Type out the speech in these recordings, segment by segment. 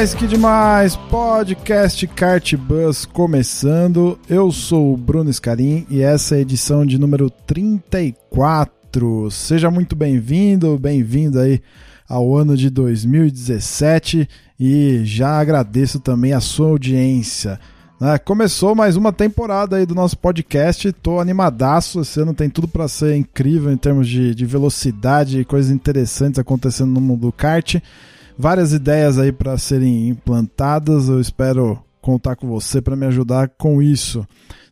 Demais, que demais! Podcast Kart Bus começando. Eu sou o Bruno Scarim e essa é a edição de número 34. Seja muito bem-vindo, bem-vindo aí ao ano de 2017 e já agradeço também a sua audiência. Né? Começou mais uma temporada aí do nosso podcast, tô animadaço, esse ano tem tudo para ser incrível em termos de, de velocidade e coisas interessantes acontecendo no mundo do kart várias ideias aí para serem implantadas. Eu espero contar com você para me ajudar com isso.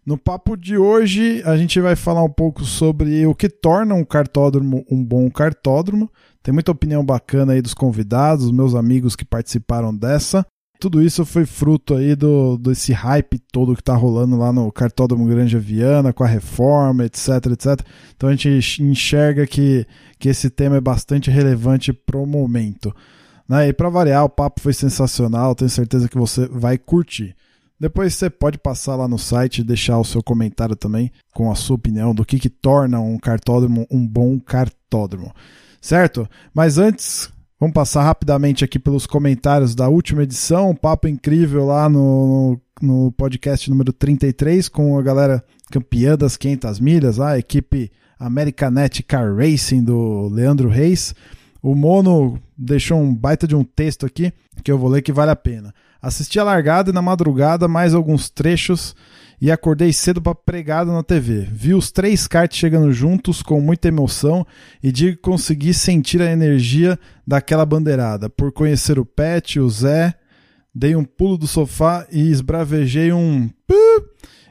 No papo de hoje, a gente vai falar um pouco sobre o que torna um cartódromo um bom cartódromo. Tem muita opinião bacana aí dos convidados, meus amigos que participaram dessa. Tudo isso foi fruto aí do, desse hype todo que está rolando lá no Cartódromo Grande Viana, com a reforma, etc, etc. Então a gente enxerga que, que esse tema é bastante relevante pro momento. Né? E para variar, o papo foi sensacional, tenho certeza que você vai curtir. Depois você pode passar lá no site e deixar o seu comentário também com a sua opinião do que, que torna um cartódromo um bom cartódromo. Certo? Mas antes, vamos passar rapidamente aqui pelos comentários da última edição, um papo incrível lá no, no, no podcast número 33 com a galera campeã das 500 milhas, a equipe Americanet Car Racing do Leandro Reis. O Mono deixou um baita de um texto aqui que eu vou ler que vale a pena. Assisti a largada e na madrugada mais alguns trechos e acordei cedo para pregado na TV. Vi os três karts chegando juntos com muita emoção e digo que consegui sentir a energia daquela bandeirada. Por conhecer o Pet, o Zé, dei um pulo do sofá e esbravejei um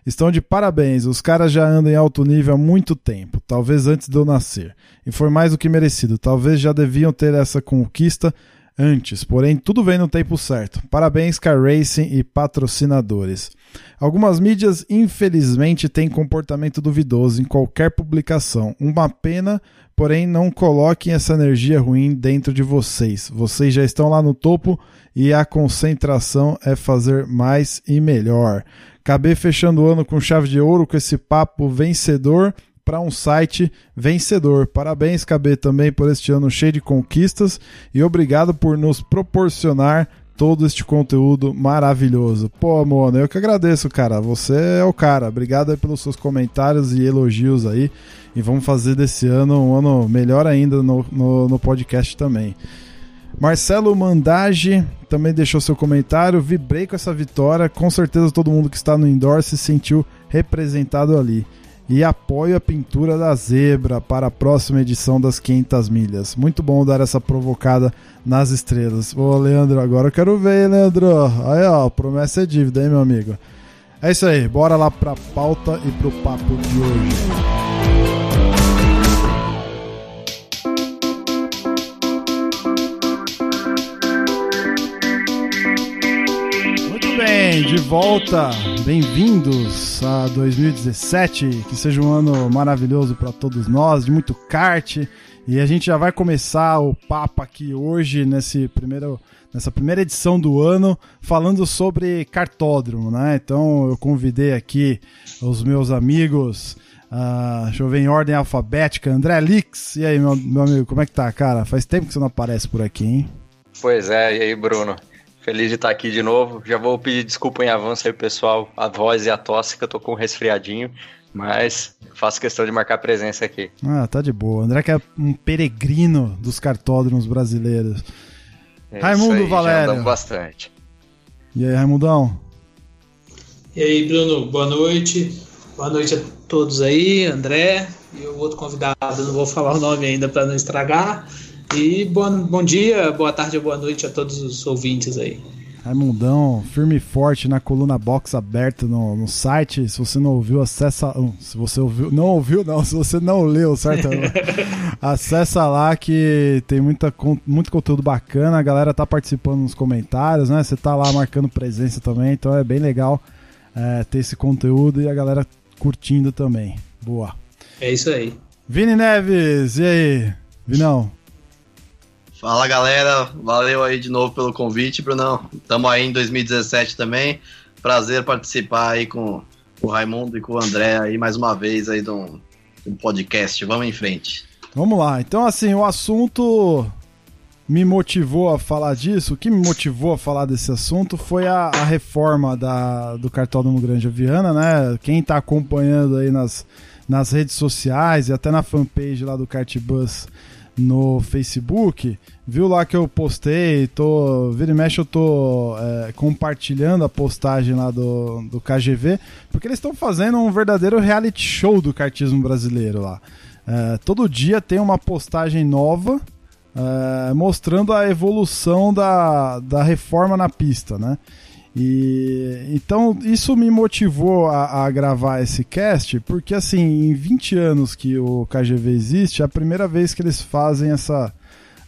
Estão de parabéns, os caras já andam em alto nível há muito tempo, talvez antes de eu nascer. E foi mais do que merecido, talvez já deviam ter essa conquista antes, porém tudo vem no tempo certo. Parabéns, Car Racing e patrocinadores. Algumas mídias, infelizmente, têm comportamento duvidoso em qualquer publicação. Uma pena, porém não coloquem essa energia ruim dentro de vocês. Vocês já estão lá no topo e a concentração é fazer mais e melhor. Acabei fechando o ano com chave de ouro com esse papo vencedor para um site vencedor. Parabéns, KB, também por este ano cheio de conquistas e obrigado por nos proporcionar todo este conteúdo maravilhoso. Pô, mano, eu que agradeço, cara. Você é o cara. Obrigado aí pelos seus comentários e elogios aí. E vamos fazer desse ano um ano melhor ainda no, no, no podcast também. Marcelo Mandage também deixou seu comentário. Vibrei com essa vitória. Com certeza todo mundo que está no indoor se sentiu representado ali. E apoio a pintura da zebra para a próxima edição das 500 milhas. Muito bom dar essa provocada nas estrelas. Ô, Leandro, agora eu quero ver, Leandro. Aí, ó, promessa é dívida, hein, meu amigo. É isso aí, bora lá pra pauta e pro papo de hoje. De volta, bem-vindos a 2017, que seja um ano maravilhoso para todos nós, de muito kart, e a gente já vai começar o papo aqui hoje, nesse primeiro, nessa primeira edição do ano, falando sobre cartódromo, né? Então eu convidei aqui os meus amigos, uh, deixa eu ver em ordem alfabética, André Lix, e aí meu, meu amigo, como é que tá, cara? Faz tempo que você não aparece por aqui, hein? Pois é, e aí Bruno? Feliz de estar aqui de novo. Já vou pedir desculpa em avanço aí, pessoal. A voz e a tosse, que eu tô com um resfriadinho. Mas faço questão de marcar presença aqui. Ah, tá de boa. André que é um peregrino dos cartódromos brasileiros. É Raimundo aí, Valério. bastante. E aí, Raimundão? E aí, Bruno, boa noite. Boa noite a todos aí, André e o outro convidado, não vou falar o nome ainda para não estragar. E bom, bom dia, boa tarde ou boa noite a todos os ouvintes aí. Raimundão, firme e forte na coluna box aberta no, no site. Se você não ouviu, acessa. Se você ouviu, não ouviu, não. Se você não leu, certo? acessa lá que tem muita, muito conteúdo bacana. A galera tá participando nos comentários, né? Você tá lá marcando presença também, então é bem legal é, ter esse conteúdo e a galera curtindo também. Boa. É isso aí. Vini Neves, e aí? Vinão? Fala galera, valeu aí de novo pelo convite, Brunão. Estamos aí em 2017 também. Prazer participar aí com o Raimundo e com o André aí mais uma vez aí do, do podcast. Vamos em frente. Vamos lá. Então, assim, o assunto me motivou a falar disso. O que me motivou a falar desse assunto foi a, a reforma da, do Cartódromo Grande Viana, né? Quem está acompanhando aí nas, nas redes sociais e até na fanpage lá do Cartbus no Facebook, viu lá que eu postei, tô, vira e mexe eu tô é, compartilhando a postagem lá do, do KGV, porque eles estão fazendo um verdadeiro reality show do kartismo brasileiro lá. É, todo dia tem uma postagem nova é, mostrando a evolução da, da reforma na pista, né? E então isso me motivou a, a, gravar esse cast, porque assim, em 20 anos que o KGV existe, é a primeira vez que eles fazem essa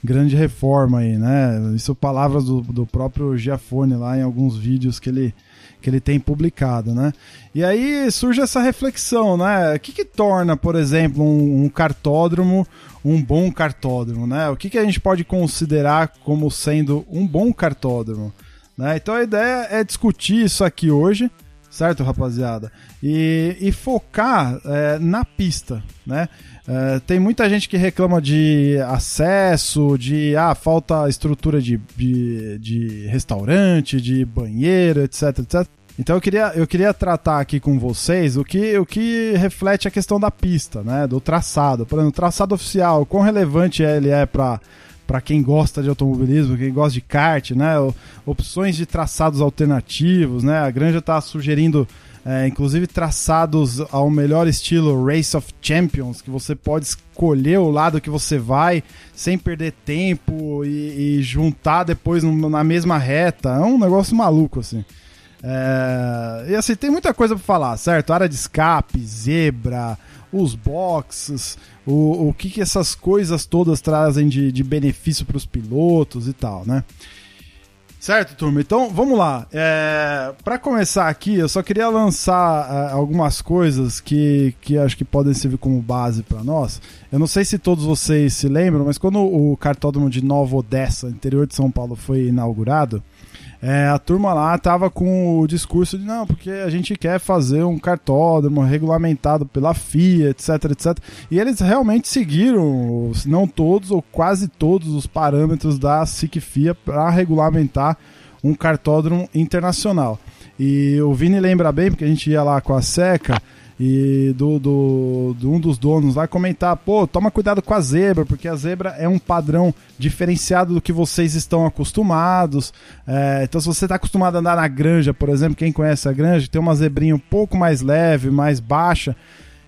grande reforma aí, né? Isso palavras do, do próprio Giafone lá em alguns vídeos que ele, que ele tem publicado, né? E aí surge essa reflexão, né? O que, que torna, por exemplo, um, um, cartódromo um bom cartódromo, né? O que, que a gente pode considerar como sendo um bom cartódromo? Né? Então a ideia é discutir isso aqui hoje, certo, rapaziada? E, e focar é, na pista, né? É, tem muita gente que reclama de acesso, de ah, falta estrutura de, de, de restaurante, de banheiro, etc, etc. Então eu queria, eu queria tratar aqui com vocês o que, o que reflete a questão da pista, né? Do traçado. Por exemplo, o traçado oficial, quão relevante ele é para para quem gosta de automobilismo, quem gosta de kart, né? Opções de traçados alternativos, né? A Granja está sugerindo, é, inclusive, traçados ao melhor estilo Race of Champions, que você pode escolher o lado que você vai sem perder tempo e, e juntar depois na mesma reta. É um negócio maluco, assim. É, e assim, tem muita coisa para falar, certo? Área de escape, zebra, os boxes, o, o que, que essas coisas todas trazem de, de benefício para os pilotos e tal, né? Certo, turma? Então vamos lá. É, para começar aqui, eu só queria lançar é, algumas coisas que, que acho que podem servir como base para nós. Eu não sei se todos vocês se lembram, mas quando o cartódromo de Nova Odessa, interior de São Paulo, foi inaugurado, é, a turma lá tava com o discurso de não, porque a gente quer fazer um cartódromo regulamentado pela FIA, etc, etc. E eles realmente seguiram, se não todos ou quase todos os parâmetros da SIC FIA para regulamentar um cartódromo internacional. E o Vini lembra bem, porque a gente ia lá com a SECA e do, do, do, um dos donos lá comentar, pô, toma cuidado com a zebra, porque a zebra é um padrão diferenciado do que vocês estão acostumados. É, então, se você está acostumado a andar na granja, por exemplo, quem conhece a granja, tem uma zebrinha um pouco mais leve, mais baixa.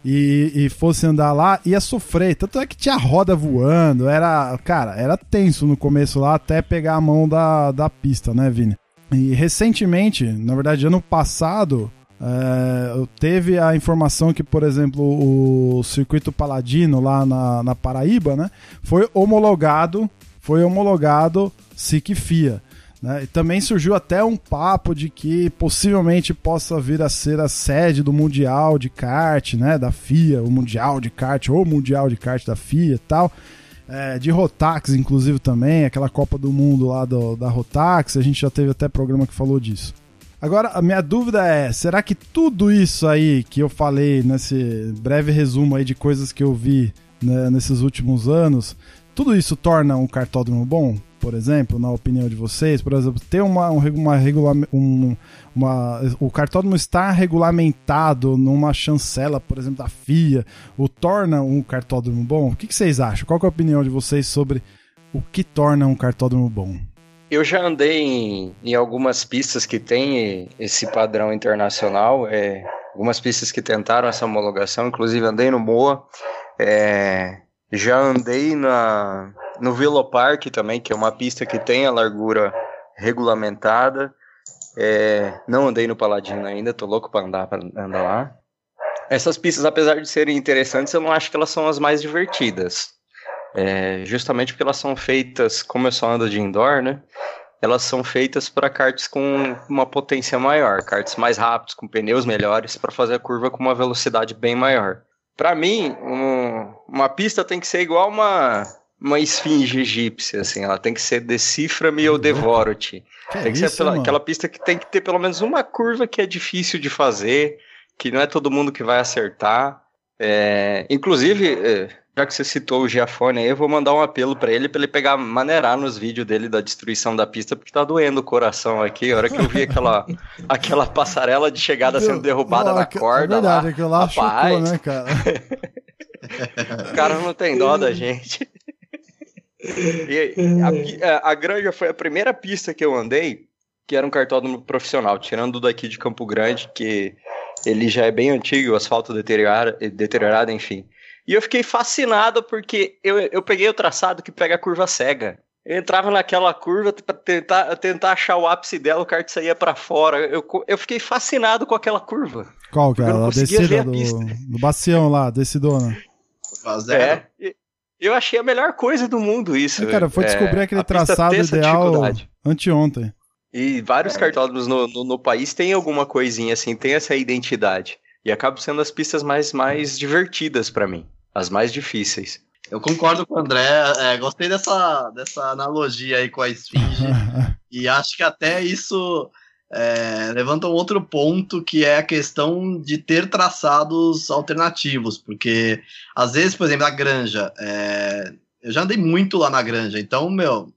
E, e fosse andar lá, ia sofrer. Tanto é que tinha roda voando, era. Cara, era tenso no começo lá, até pegar a mão da, da pista, né, Vini? E recentemente, na verdade, ano passado, é, teve a informação que, por exemplo, o circuito Paladino lá na, na Paraíba, né, foi homologado, foi homologado SIC FIA. Né? E também surgiu até um papo de que possivelmente possa vir a ser a sede do Mundial de Kart, né, da FIA, o Mundial de Kart ou Mundial de Kart da FIA e tal. É, de Rotax, inclusive, também, aquela Copa do Mundo lá do, da Rotax, a gente já teve até programa que falou disso. Agora, a minha dúvida é: será que tudo isso aí que eu falei nesse breve resumo aí de coisas que eu vi né, nesses últimos anos, tudo isso torna um cartódromo bom? Por exemplo, na opinião de vocês, por exemplo, ter uma, uma, regula, um, uma o cartódromo está regulamentado numa chancela, por exemplo, da FIA, o torna um cartódromo bom? O que, que vocês acham? Qual é a opinião de vocês sobre o que torna um cartódromo bom? Eu já andei em, em algumas pistas que tem esse padrão internacional, é, algumas pistas que tentaram essa homologação, inclusive andei no Moa, é, já andei na, no Velo Park também, que é uma pista que tem a largura regulamentada. É, não andei no Paladino ainda, tô louco para andar, andar lá. Essas pistas, apesar de serem interessantes, eu não acho que elas são as mais divertidas. É, justamente porque elas são feitas, como eu só ando de indoor, né? Elas são feitas para karts com uma potência maior, karts mais rápidos, com pneus melhores, para fazer a curva com uma velocidade bem maior. Para mim, um, uma pista tem que ser igual uma uma esfinge egípcia, assim, ela tem que ser decifra-me ou devoro-te. Tem que isso, ser pela, aquela pista que tem que ter pelo menos uma curva que é difícil de fazer, que não é todo mundo que vai acertar. É, inclusive, é, já que você citou o Giafone aí, eu vou mandar um apelo para ele, para ele pegar, maneirar nos vídeos dele da destruição da pista, porque tá doendo o coração aqui. A hora que eu vi aquela, aquela passarela de chegada sendo derrubada na corda. É verdade, lá, aquilo lá rapaz, chocou, né, cara? o cara não tem dó da gente. E a, a, Granja foi a primeira pista que eu andei que era um cartódromo profissional, tirando daqui de Campo Grande, que ele já é bem antigo, o asfalto deteriorado, deteriorado enfim. E eu fiquei fascinado porque eu, eu peguei o traçado que pega a curva cega. Eu entrava naquela curva para tentar, tentar achar o ápice dela, o kart saía para fora. Eu, eu fiquei fascinado com aquela curva. Qual, cara? A descida do, do bacião lá, descidona. É, eu achei a melhor coisa do mundo isso. É, cara, foi descobrir é, aquele traçado ideal anteontem. E vários cartódromos no, no, no, país têm alguma coisinha assim, tem essa identidade. E acabam sendo as pistas mais, mais divertidas para mim, as mais difíceis. Eu concordo com o André, é, gostei dessa, dessa analogia aí com a esfinge. e acho que até isso é, levanta um outro ponto que é a questão de ter traçados alternativos, porque às vezes, por exemplo, a granja, é, eu já andei muito lá na granja, então, meu,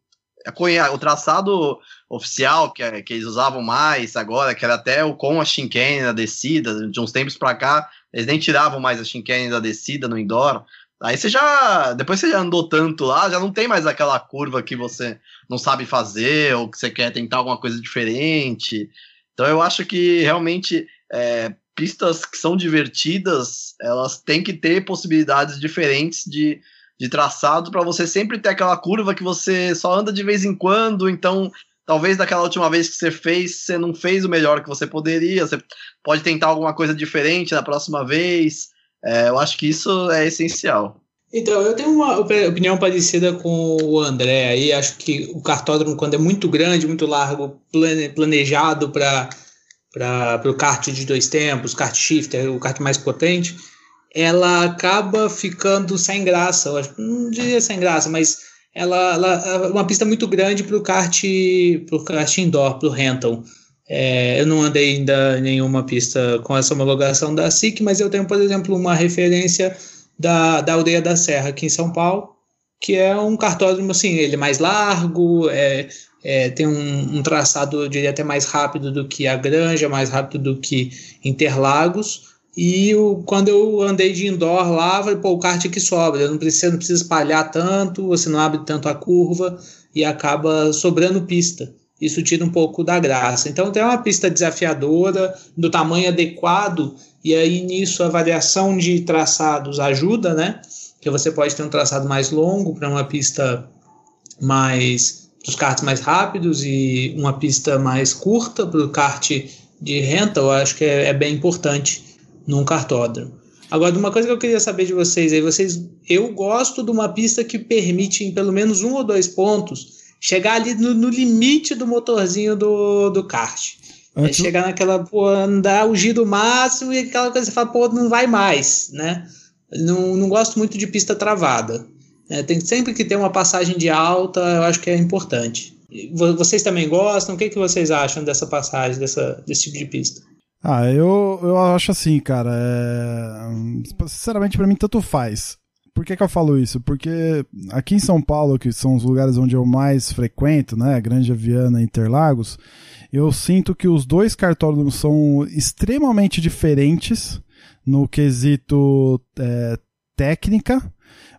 o traçado oficial que, que eles usavam mais agora, que era até o com a Shinkane na descida, de uns tempos para cá, eles nem tiravam mais a Shinkane da descida no indoor, Aí você já. Depois você já andou tanto lá, já não tem mais aquela curva que você não sabe fazer, ou que você quer tentar alguma coisa diferente. Então eu acho que realmente é, pistas que são divertidas, elas têm que ter possibilidades diferentes de, de traçado para você sempre ter aquela curva que você só anda de vez em quando, então talvez daquela última vez que você fez, você não fez o melhor que você poderia, você pode tentar alguma coisa diferente na próxima vez. É, eu acho que isso é essencial. Então, eu tenho uma opinião parecida com o André aí. Acho que o cartódromo, quando é muito grande, muito largo, planejado para o kart de dois tempos, kart shifter, o kart mais potente, ela acaba ficando sem graça. Eu acho, não diria sem graça, mas ela, ela é uma pista muito grande para o kart, kart indoor, para o rental. É, eu não andei ainda nenhuma pista com essa homologação da SIC, mas eu tenho, por exemplo, uma referência da, da Aldeia da Serra, aqui em São Paulo, que é um cartódromo, assim, ele é mais largo, é, é, tem um, um, traçado, eu diria, até mais rápido do que a Granja, mais rápido do que Interlagos, e o, quando eu andei de indoor lá, falei, pô, o kart aqui sobra, não precisa, não precisa espalhar tanto, você não abre tanto a curva, e acaba sobrando pista isso tira um pouco da graça. Então tem uma pista desafiadora, do tamanho adequado, e aí nisso a variação de traçados ajuda, né? Que você pode ter um traçado mais longo para uma pista mais dos karts mais rápidos e uma pista mais curta para o kart de renta, eu acho que é, é bem importante num cartódromo. Agora, uma coisa que eu queria saber de vocês aí, vocês, eu gosto de uma pista que permite em pelo menos um ou dois pontos chegar ali no, no limite do motorzinho do, do kart. É chegar naquela, pô, andar o giro máximo e aquela coisa você fala, pô, não vai mais, né? Não, não gosto muito de pista travada. É, tem sempre que ter uma passagem de alta, eu acho que é importante. Vocês também gostam? O que, que vocês acham dessa passagem, dessa, desse tipo de pista? Ah, eu, eu acho assim, cara. É... Sinceramente, para mim, tanto faz. Por que, que eu falo isso? Porque aqui em São Paulo, que são os lugares onde eu mais frequento, né, Grande Viana e Interlagos, eu sinto que os dois cartódromos são extremamente diferentes no quesito é, técnica,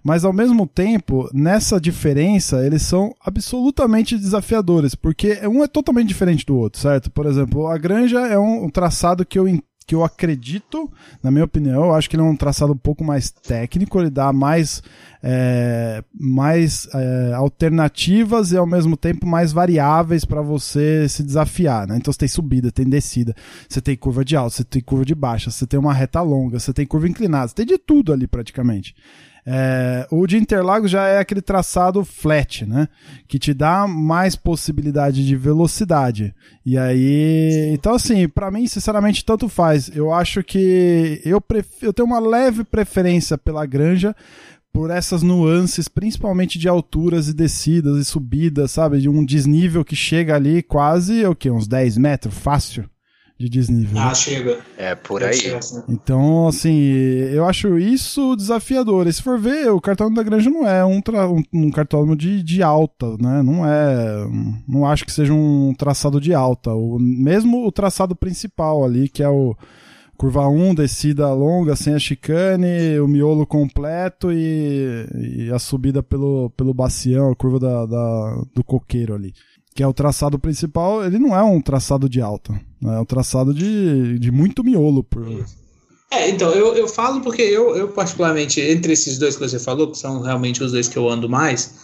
mas ao mesmo tempo, nessa diferença, eles são absolutamente desafiadores, porque um é totalmente diferente do outro, certo? Por exemplo, a Granja é um, um traçado que eu, que eu acredito, na minha opinião, eu acho que ele é um traçado um pouco mais técnico, ele dá mais, é, mais é, alternativas e ao mesmo tempo mais variáveis para você se desafiar, né? Então você tem subida, tem descida, você tem curva de alta, você tem curva de baixa, você tem uma reta longa, você tem curva inclinada, você tem de tudo ali praticamente. É, o de Interlagos já é aquele traçado flat, né? Que te dá mais possibilidade de velocidade. E aí. Então, assim, para mim, sinceramente, tanto faz. Eu acho que eu, pref... eu tenho uma leve preferência pela granja por essas nuances, principalmente de alturas e descidas e subidas, sabe? De um desnível que chega ali quase, o quê? Uns 10 metros, fácil de desnível. Ah, né? chega. É por aí. Assim. Então, assim, eu acho isso desafiador. E se for ver, o cartódromo da Granja não é um, tra- um, um cartódromo de, de alta, né? Não é. Não acho que seja um traçado de alta. O, mesmo o traçado principal ali, que é o curva 1, descida longa, sem a chicane, o miolo completo e, e a subida pelo, pelo bacião, a curva da, da- do coqueiro ali. Que é o traçado principal, ele não é um traçado de alta. É um traçado de, de muito miolo. Por, É, então, eu, eu falo porque eu, eu, particularmente, entre esses dois que você falou, que são realmente os dois que eu ando mais,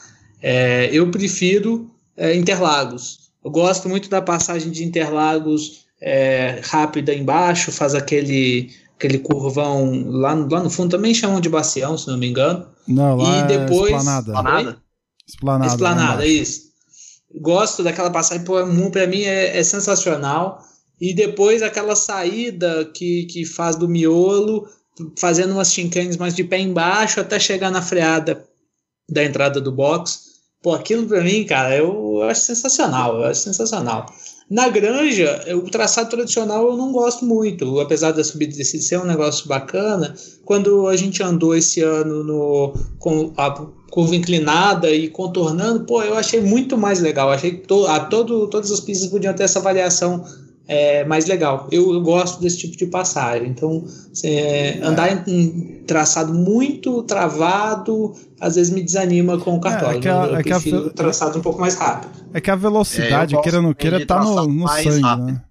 é, eu prefiro é, Interlagos. Eu gosto muito da passagem de Interlagos é, rápida embaixo, faz aquele, aquele curvão lá no, lá no fundo, também chamam de bacião, se não me engano. Não, lá E depois- é esplanada. Esplanada? Esplanada. Esplanada, isso. Gosto daquela passagem, pô, é mim é, é sensacional. E depois aquela saída que, que faz do miolo, fazendo umas chincanes mais de pé embaixo até chegar na freada da entrada do box. Pô, aquilo pra mim, cara, eu, acho sensacional, eu acho sensacional. Na granja, o traçado tradicional eu não gosto muito, apesar da subida e descida ser um negócio bacana. Quando a gente andou esse ano no, com a curva inclinada e contornando, pô, eu achei muito mais legal. Achei que to, a todo, todas as pistas podiam ter essa variação é, mais legal. Eu, eu gosto desse tipo de passagem. Então, é, andar em, em traçado muito travado, às vezes me desanima com o cartório. é que a- eu é que a prefiro traçado um pouco mais rápido. É que a velocidade, É, queira ou não queira, tá no, no sangue, rápido. né?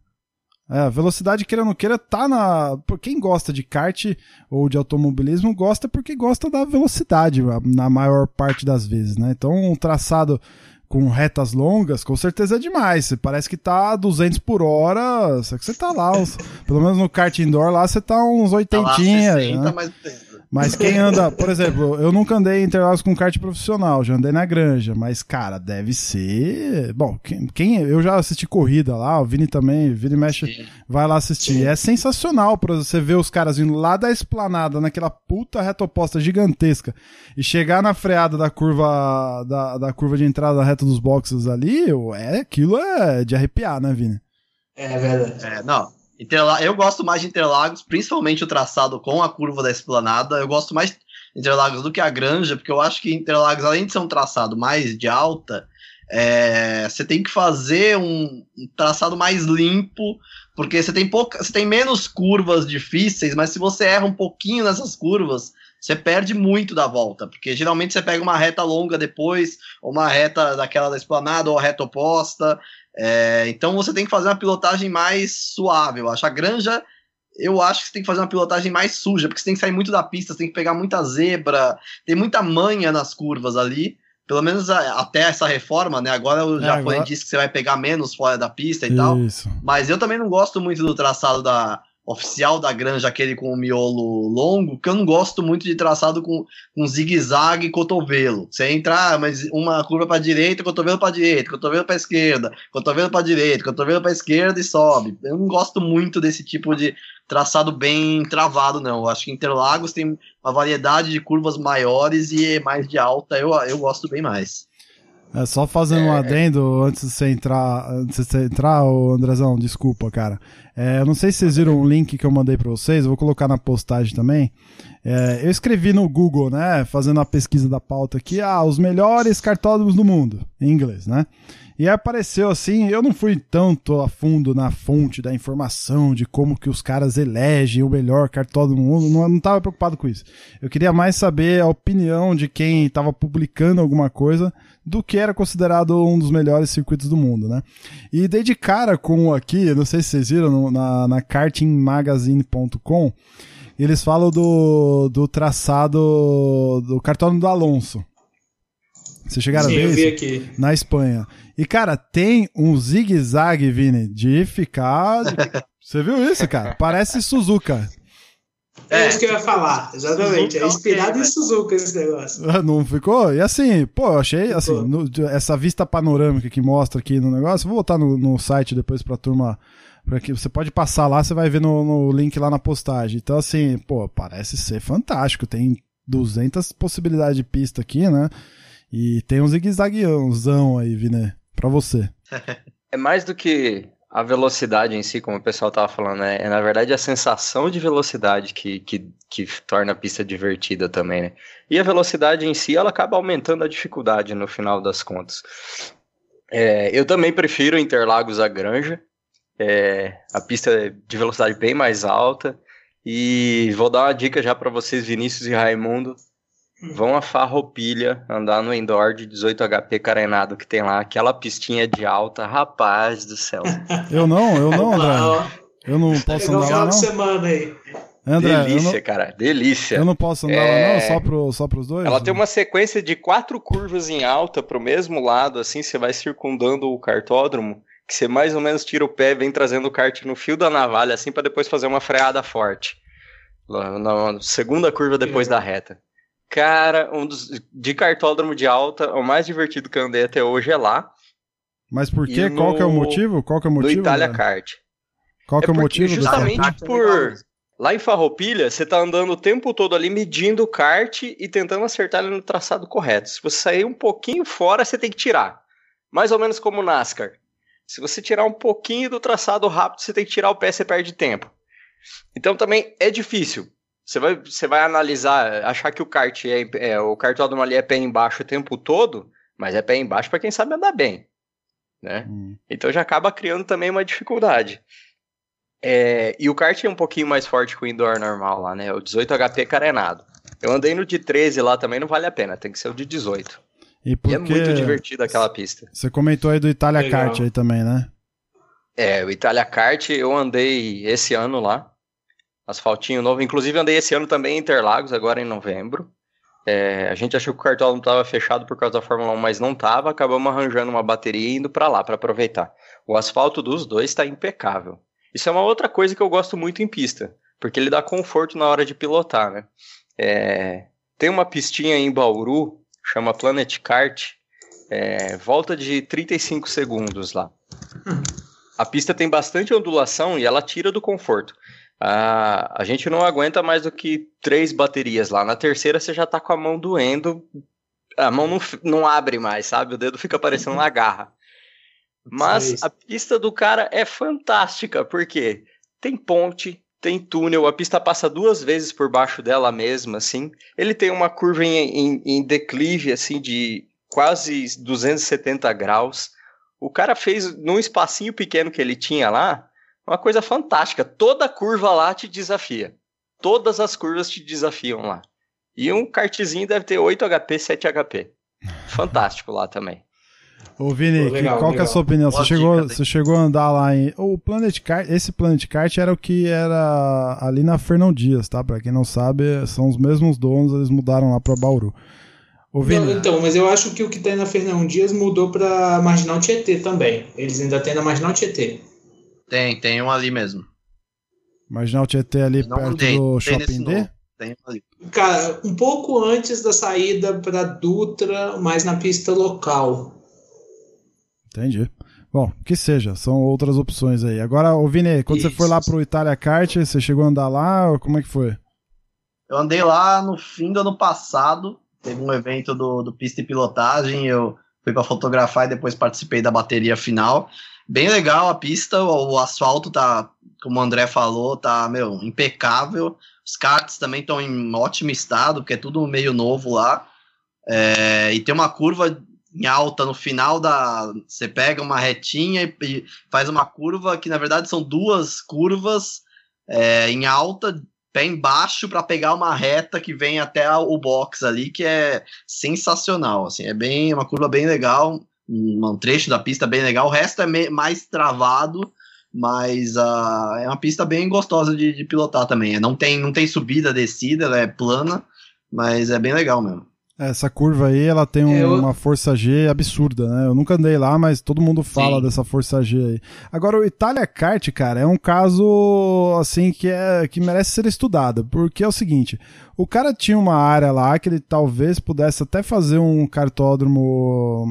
É, a velocidade, queira ou não queira, tá na. Por quem gosta de kart ou de automobilismo, gosta porque gosta da velocidade, na maior parte das vezes, né? Então, um traçado com retas longas, com certeza é demais. Você parece que tá a 200 por hora, só que você tá lá, uns- pelo menos no kart indoor lá, você tá uns Tá lá oitentinha. 60, né? mas... Mas quem anda, por exemplo, eu nunca andei em Interlagos com kart profissional, já andei na granja, mas cara, deve ser. Bom, quem, quem- eu já assisti corrida lá, o Vini também, o Vini mexe, vai lá assistir. É sensacional pra você ver os caras vindo lá da esplanada, naquela puta reta oposta gigantesca, e chegar na freada da curva da, da curva de entrada da reta dos boxes ali, é, aquilo é de arrepiar, né, Vini? É verdade. É, não. Interla- Eu gosto mais de Interlagos, principalmente o traçado com a curva da esplanada. Eu gosto mais de Interlagos do que a Granja, porque eu acho que Interlagos, além de ser um traçado mais de alta, é, você tem que fazer um, um traçado mais limpo, porque você tem, pouca, você tem menos curvas difíceis, mas se você erra um pouquinho nessas curvas, você perde muito da volta, porque geralmente você pega uma reta longa depois, ou uma reta daquela da esplanada, ou a reta oposta. É, então você tem que fazer uma pilotagem mais suave, eu acho. A granja, eu acho que você tem que fazer uma pilotagem mais suja, porque você tem que sair muito da pista, você tem que pegar muita zebra, tem muita manha nas curvas ali. Pelo menos a- até essa reforma, né? Agora o É, Japão agora- disse que você vai pegar menos fora da pista e tal. Isso. Mas eu também não gosto muito do traçado da oficial da granja, aquele com o miolo longo, porque eu não gosto muito de traçado com, com zigue-zague e cotovelo. Você entra, ah, mas uma curva para direita, cotovelo para direita, cotovelo para esquerda, cotovelo para direita, cotovelo para esquerda e sobe. Eu não gosto muito desse tipo de traçado bem travado, não. Eu acho que Interlagos tem uma variedade de curvas maiores e é mais de alta, eu, eu gosto bem mais. É só fazendo um adendo antes de você entrar, antes de você entrar, ô Andrezão, desculpa, cara. É, eu não sei se vocês viram o link que eu mandei pra vocês, eu vou colocar na postagem também. É, eu escrevi no Google, né, fazendo a pesquisa da pauta aqui, ah, os melhores cartódromos do mundo, em inglês, né? E aí apareceu assim, eu não fui tanto a fundo na fonte da informação de como que os caras elegem o melhor cartódromo do mundo, não, não tava preocupado com isso. Eu queria mais saber a opinião de quem estava publicando alguma coisa do que era considerado um dos melhores circuitos do mundo, né? E dei de cara com aqui, não sei se vocês viram, no, na, na kartingmagazine.com, eles falam do, do traçado do cartódromo do Alonso. Vocês chegaram Sim, a ver eu aqui. Na Espanha. E, cara, tem um zigue-zague, Vini, de ficar. Você viu isso, cara? Parece Suzuka. É, É. isso que eu ia falar, exatamente. Suzuka, É inspirado ok, em né? Suzuka esse negócio. Não ficou? E assim, pô, eu achei, assim, Ficou. no- essa vista panorâmica que mostra aqui no negócio, vou botar no, no site depois pra turma, que você pode passar lá, você vai ver no, no link lá na postagem. Então, assim, pô, parece ser fantástico, tem 200 possibilidades de pista aqui, né? E tem um zigue-zagueãozão aí, Vini, pra você. É mais do que a velocidade em si, como o pessoal tava falando, né? É na verdade a sensação de velocidade que, que, que torna a pista divertida também, né? E a velocidade em si, ela acaba aumentando a dificuldade no final das contas. É, eu também prefiro Interlagos à Granja. É, a pista é de velocidade bem mais alta. E vou dar uma dica já para vocês, Vinícius e Raimundo. Vão a Farroupilha andar no indoor de 18 HP carenado que tem lá, aquela pistinha de alta, rapaz do céu. Eu não, eu não, André. Eu não posso andar lá, de não. semana aí. André, delícia, não, cara, delícia. eu não posso andar É. lá, não, só, pro, só pros dois? Ela tem uma sequência de quatro curvas em alta pro mesmo lado, assim, você vai circundando o cartódromo, que você mais ou menos tira o pé e vem trazendo o kart no fio da navalha, assim, pra depois fazer uma freada forte. Na segunda curva depois da reta. Cara, um dos, de cartódromo de alta, o mais divertido que eu andei até hoje é lá, Mas por quê? no- Qual que é o motivo? Qual que é o no motivo? Itália André? Kart. Qual que é, o porque motivo? justamente é por lá em Farroupilha, você tá andando o tempo todo ali medindo o kart e tentando acertar ele no traçado correto. Se você sair um pouquinho fora, você tem que tirar. Mais ou menos como o NASCAR. Se você tirar um pouquinho do traçado rápido, você tem que tirar o pé, você perde tempo. Então também é difícil. Você vai, você vai analisar, achar que o kart é, é o cartódromo ali é pé embaixo o tempo todo, mas é pé embaixo para quem sabe andar bem, né? Hum. Então já acaba criando também uma dificuldade. É, e o kart é um pouquinho mais forte que o indoor normal lá, né? O 18 HP carenado. Eu andei no de 13 lá também, não vale a pena, tem que ser o de 18. E E é muito divertido aquela pista. você comentou aí do Itália Legal. Kart aí também, né? É, o Itália Kart eu andei esse ano lá, asfaltinho novo. Inclusive andei esse ano também em Interlagos, agora em novembro. É, a gente achou que o cartão não estava fechado por causa da Fórmula 1, mas não estava. Acabamos arranjando uma bateria e indo para lá para aproveitar. O asfalto dos dois está impecável. Isso é uma outra coisa que eu gosto muito em pista, porque ele dá conforto na hora de pilotar, né? É, tem uma pistinha em Bauru, chama Planet Kart, é, volta de 35 segundos lá. A pista tem bastante ondulação e ela tira do conforto. A, a gente não aguenta mais do que três baterias lá. Na terceira você já tá com a mão doendo. A mão não, não abre mais, sabe? O dedo fica parecendo uma garra. Mas a pista do cara é fantástica, porque tem ponte, tem túnel, a pista passa duas vezes por baixo dela mesma, assim. Ele tem uma curva em, em- em declive, assim, de quase 270 graus. O cara fez, num espacinho pequeno que ele tinha lá, uma coisa fantástica. Toda curva lá te desafia. Todas as curvas te desafiam lá. E um kartzinho deve ter 8 HP, 7 HP. Fantástico lá também. Ô Vini, Pô, legal, que- qual que é a sua opinião? Você chegou, dica, você chegou a andar lá em. O Planet Kart, esse Planet Kart era o que era ali na Fernão Dias, tá? Pra quem não sabe, são os mesmos donos, eles mudaram lá pra Bauru. Ô Vini, Não, então, mas eu acho que o que tem na Fernão Dias mudou pra Marginal Tietê também. Eles ainda têm na Marginal Tietê. Tem, tem um ali mesmo. Marginal Tietê ali Não perto andei, do tem Shopping D? novo. Tem um ali. Cara, um pouco antes da saída pra Dutra, mas na pista local. Entendi. Bom, que seja, são outras opções aí. Agora, ô Vini, quando você Isso. foi lá pro Itália Kart, você chegou a andar lá? ou Como é que foi? Eu andei lá no fim do ano passado. Teve um evento do, do pista e pilotagem. Eu fui para fotografar e depois participei da bateria final. Bem legal a pista, o, o asfalto tá como o André falou, tá, meu, impecável. Os karts também estão em ótimo estado, porque é tudo meio novo lá. É, e tem uma curva em alta no final da. Você pega uma retinha e, e faz uma curva que na verdade são duas curvas é, em alta, pé embaixo, para pegar uma reta que vem até o box ali, que é sensacional. Assim, é bem uma curva bem legal, um, um trecho da pista bem legal. O resto é mais travado mas uh, é uma pista bem gostosa de, de, pilotar também. Não tem, não tem subida, descida, ela é plana, mas é bem legal mesmo. Essa curva aí, ela tem um, eu... uma força G absurda, né? Eu nunca andei lá, mas todo mundo fala Sim. dessa força G aí. Agora, o Itália Kart, cara, é um caso, assim, que, é, que merece ser estudado, porque é o seguinte, o cara tinha uma área lá que ele talvez pudesse até fazer um cartódromo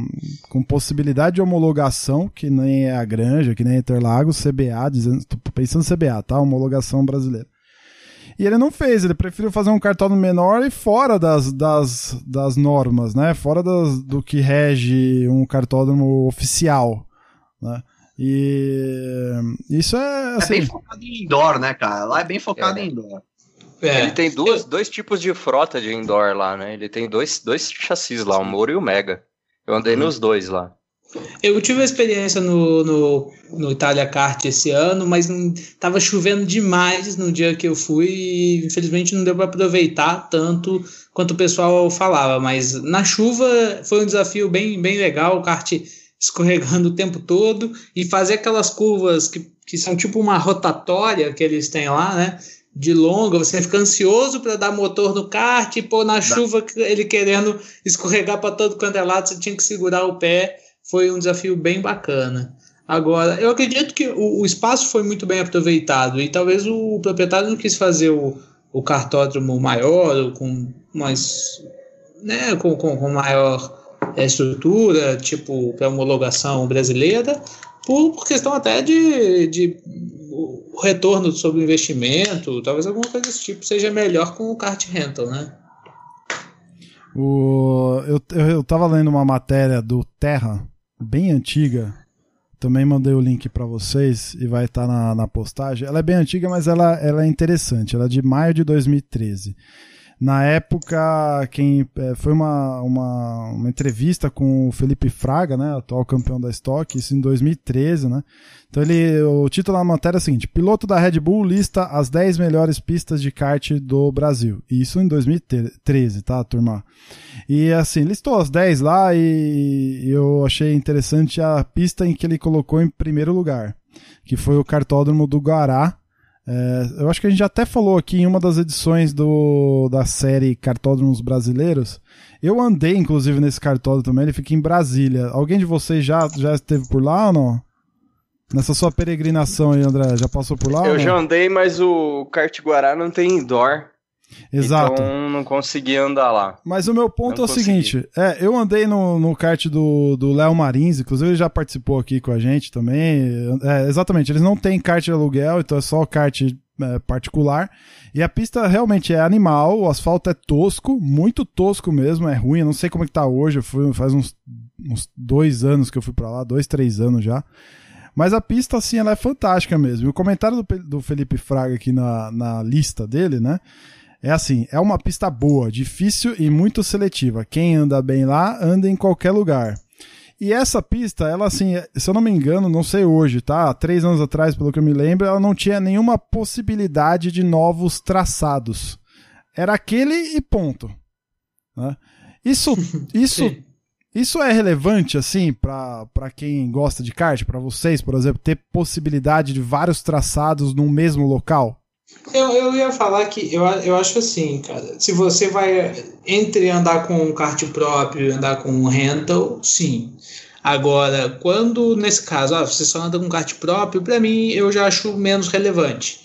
com possibilidade de homologação, que nem é a Granja, que nem é Interlagos, CBA, dizendo, tô pensando CBA, tá? Homologação brasileira. E ele não fez, ele preferiu fazer um cartódromo menor e fora das, das, das normas, né? Fora das, do que rege um cartódromo oficial, né? E isso é assim... É bem focado em indoor, né, cara? Lá é bem focado é. em indoor. É. Ele tem duas, dois tipos de frota de indoor lá, né? Ele tem dois, dois chassis lá, o Moro e o Mega. Eu andei uhum. nos dois lá. Eu tive uma experiência no, no, no Itália Kart esse ano, mas estava chovendo demais no dia que eu fui e infelizmente não deu para aproveitar tanto quanto o pessoal falava. Mas na chuva foi um desafio bem, bem legal, o kart escorregando o tempo todo e fazer aquelas curvas que, que são tipo uma rotatória que eles têm lá, né? De longa, você fica ansioso para dar motor no kart e pô, na chuva ele querendo escorregar para todo quanto é lado, você tinha que segurar o pé foi um desafio bem bacana. Agora, eu acredito que o, o, espaço foi muito bem aproveitado e talvez o proprietário não quis fazer o, o cartódromo maior, ou com mais. Né, com, com, com maior é, estrutura, tipo para homologação brasileira, por, por questão até de, de retorno sobre o investimento, talvez alguma coisa desse tipo seja melhor com o kart rental, né? O, eu, eu tava lendo uma matéria do Terra, bem antiga. Também mandei o link para vocês e vai estar tá na, na postagem. Ela é bem antiga, mas ela, ela é interessante. Ela é de maio de 2013. Na época, quem é, foi uma, uma, uma, entrevista com o Felipe Fraga, né, atual campeão da Stock, isso em 2013, né? Então ele, o título da matéria é o seguinte: piloto da Red Bull lista as 10 melhores pistas de kart do Brasil. Isso em 2013, tá, turma? E assim, listou as 10 lá e eu achei interessante a pista em que ele colocou em primeiro lugar, que foi o cartódromo do Guará, é, eu acho que a gente até falou aqui em uma das edições do, da série Cartódromos Brasileiros. Eu andei, inclusive, nesse cartódromo também, ele fica em Brasília. Alguém de vocês já, já esteve por lá ou não? Nessa sua peregrinação aí, André, já passou por lá? Eu já andei, mas o Kart Guará não tem indoor. Exato. Então não consegui andar lá. Mas o meu ponto não é o consegui. seguinte: é, eu andei no, no kart do Léo Marins, inclusive ele já participou aqui com a gente também. É, exatamente, eles não têm kart de aluguel, então é só kart é, particular. E a pista realmente é animal, o asfalto é tosco, muito tosco mesmo, é ruim. Eu não sei como é que tá hoje, eu fui, faz uns, uns dois anos que eu fui para lá, dois, três anos já. Mas a pista, assim, ela é fantástica mesmo. E o comentário do, do Felipe Fraga aqui na, na lista dele, né? É assim, é uma pista boa, difícil e muito seletiva. Quem anda bem lá, anda em qualquer lugar. E essa pista, ela assim, se eu não me engano, não sei hoje, tá? Três anos atrás, pelo que eu me lembro, ela não tinha nenhuma possibilidade de novos traçados. Era aquele e ponto. Né? Isso, isso, isso é relevante assim para quem gosta de kart, para vocês, por exemplo, ter possibilidade de vários traçados no mesmo local? Eu, eu ia falar que eu, eu acho assim, cara. Se você vai entre andar com um kart próprio e andar com um rental, sim. Agora, quando nesse caso, ah, você só anda com kart próprio, para mim eu já acho menos relevante.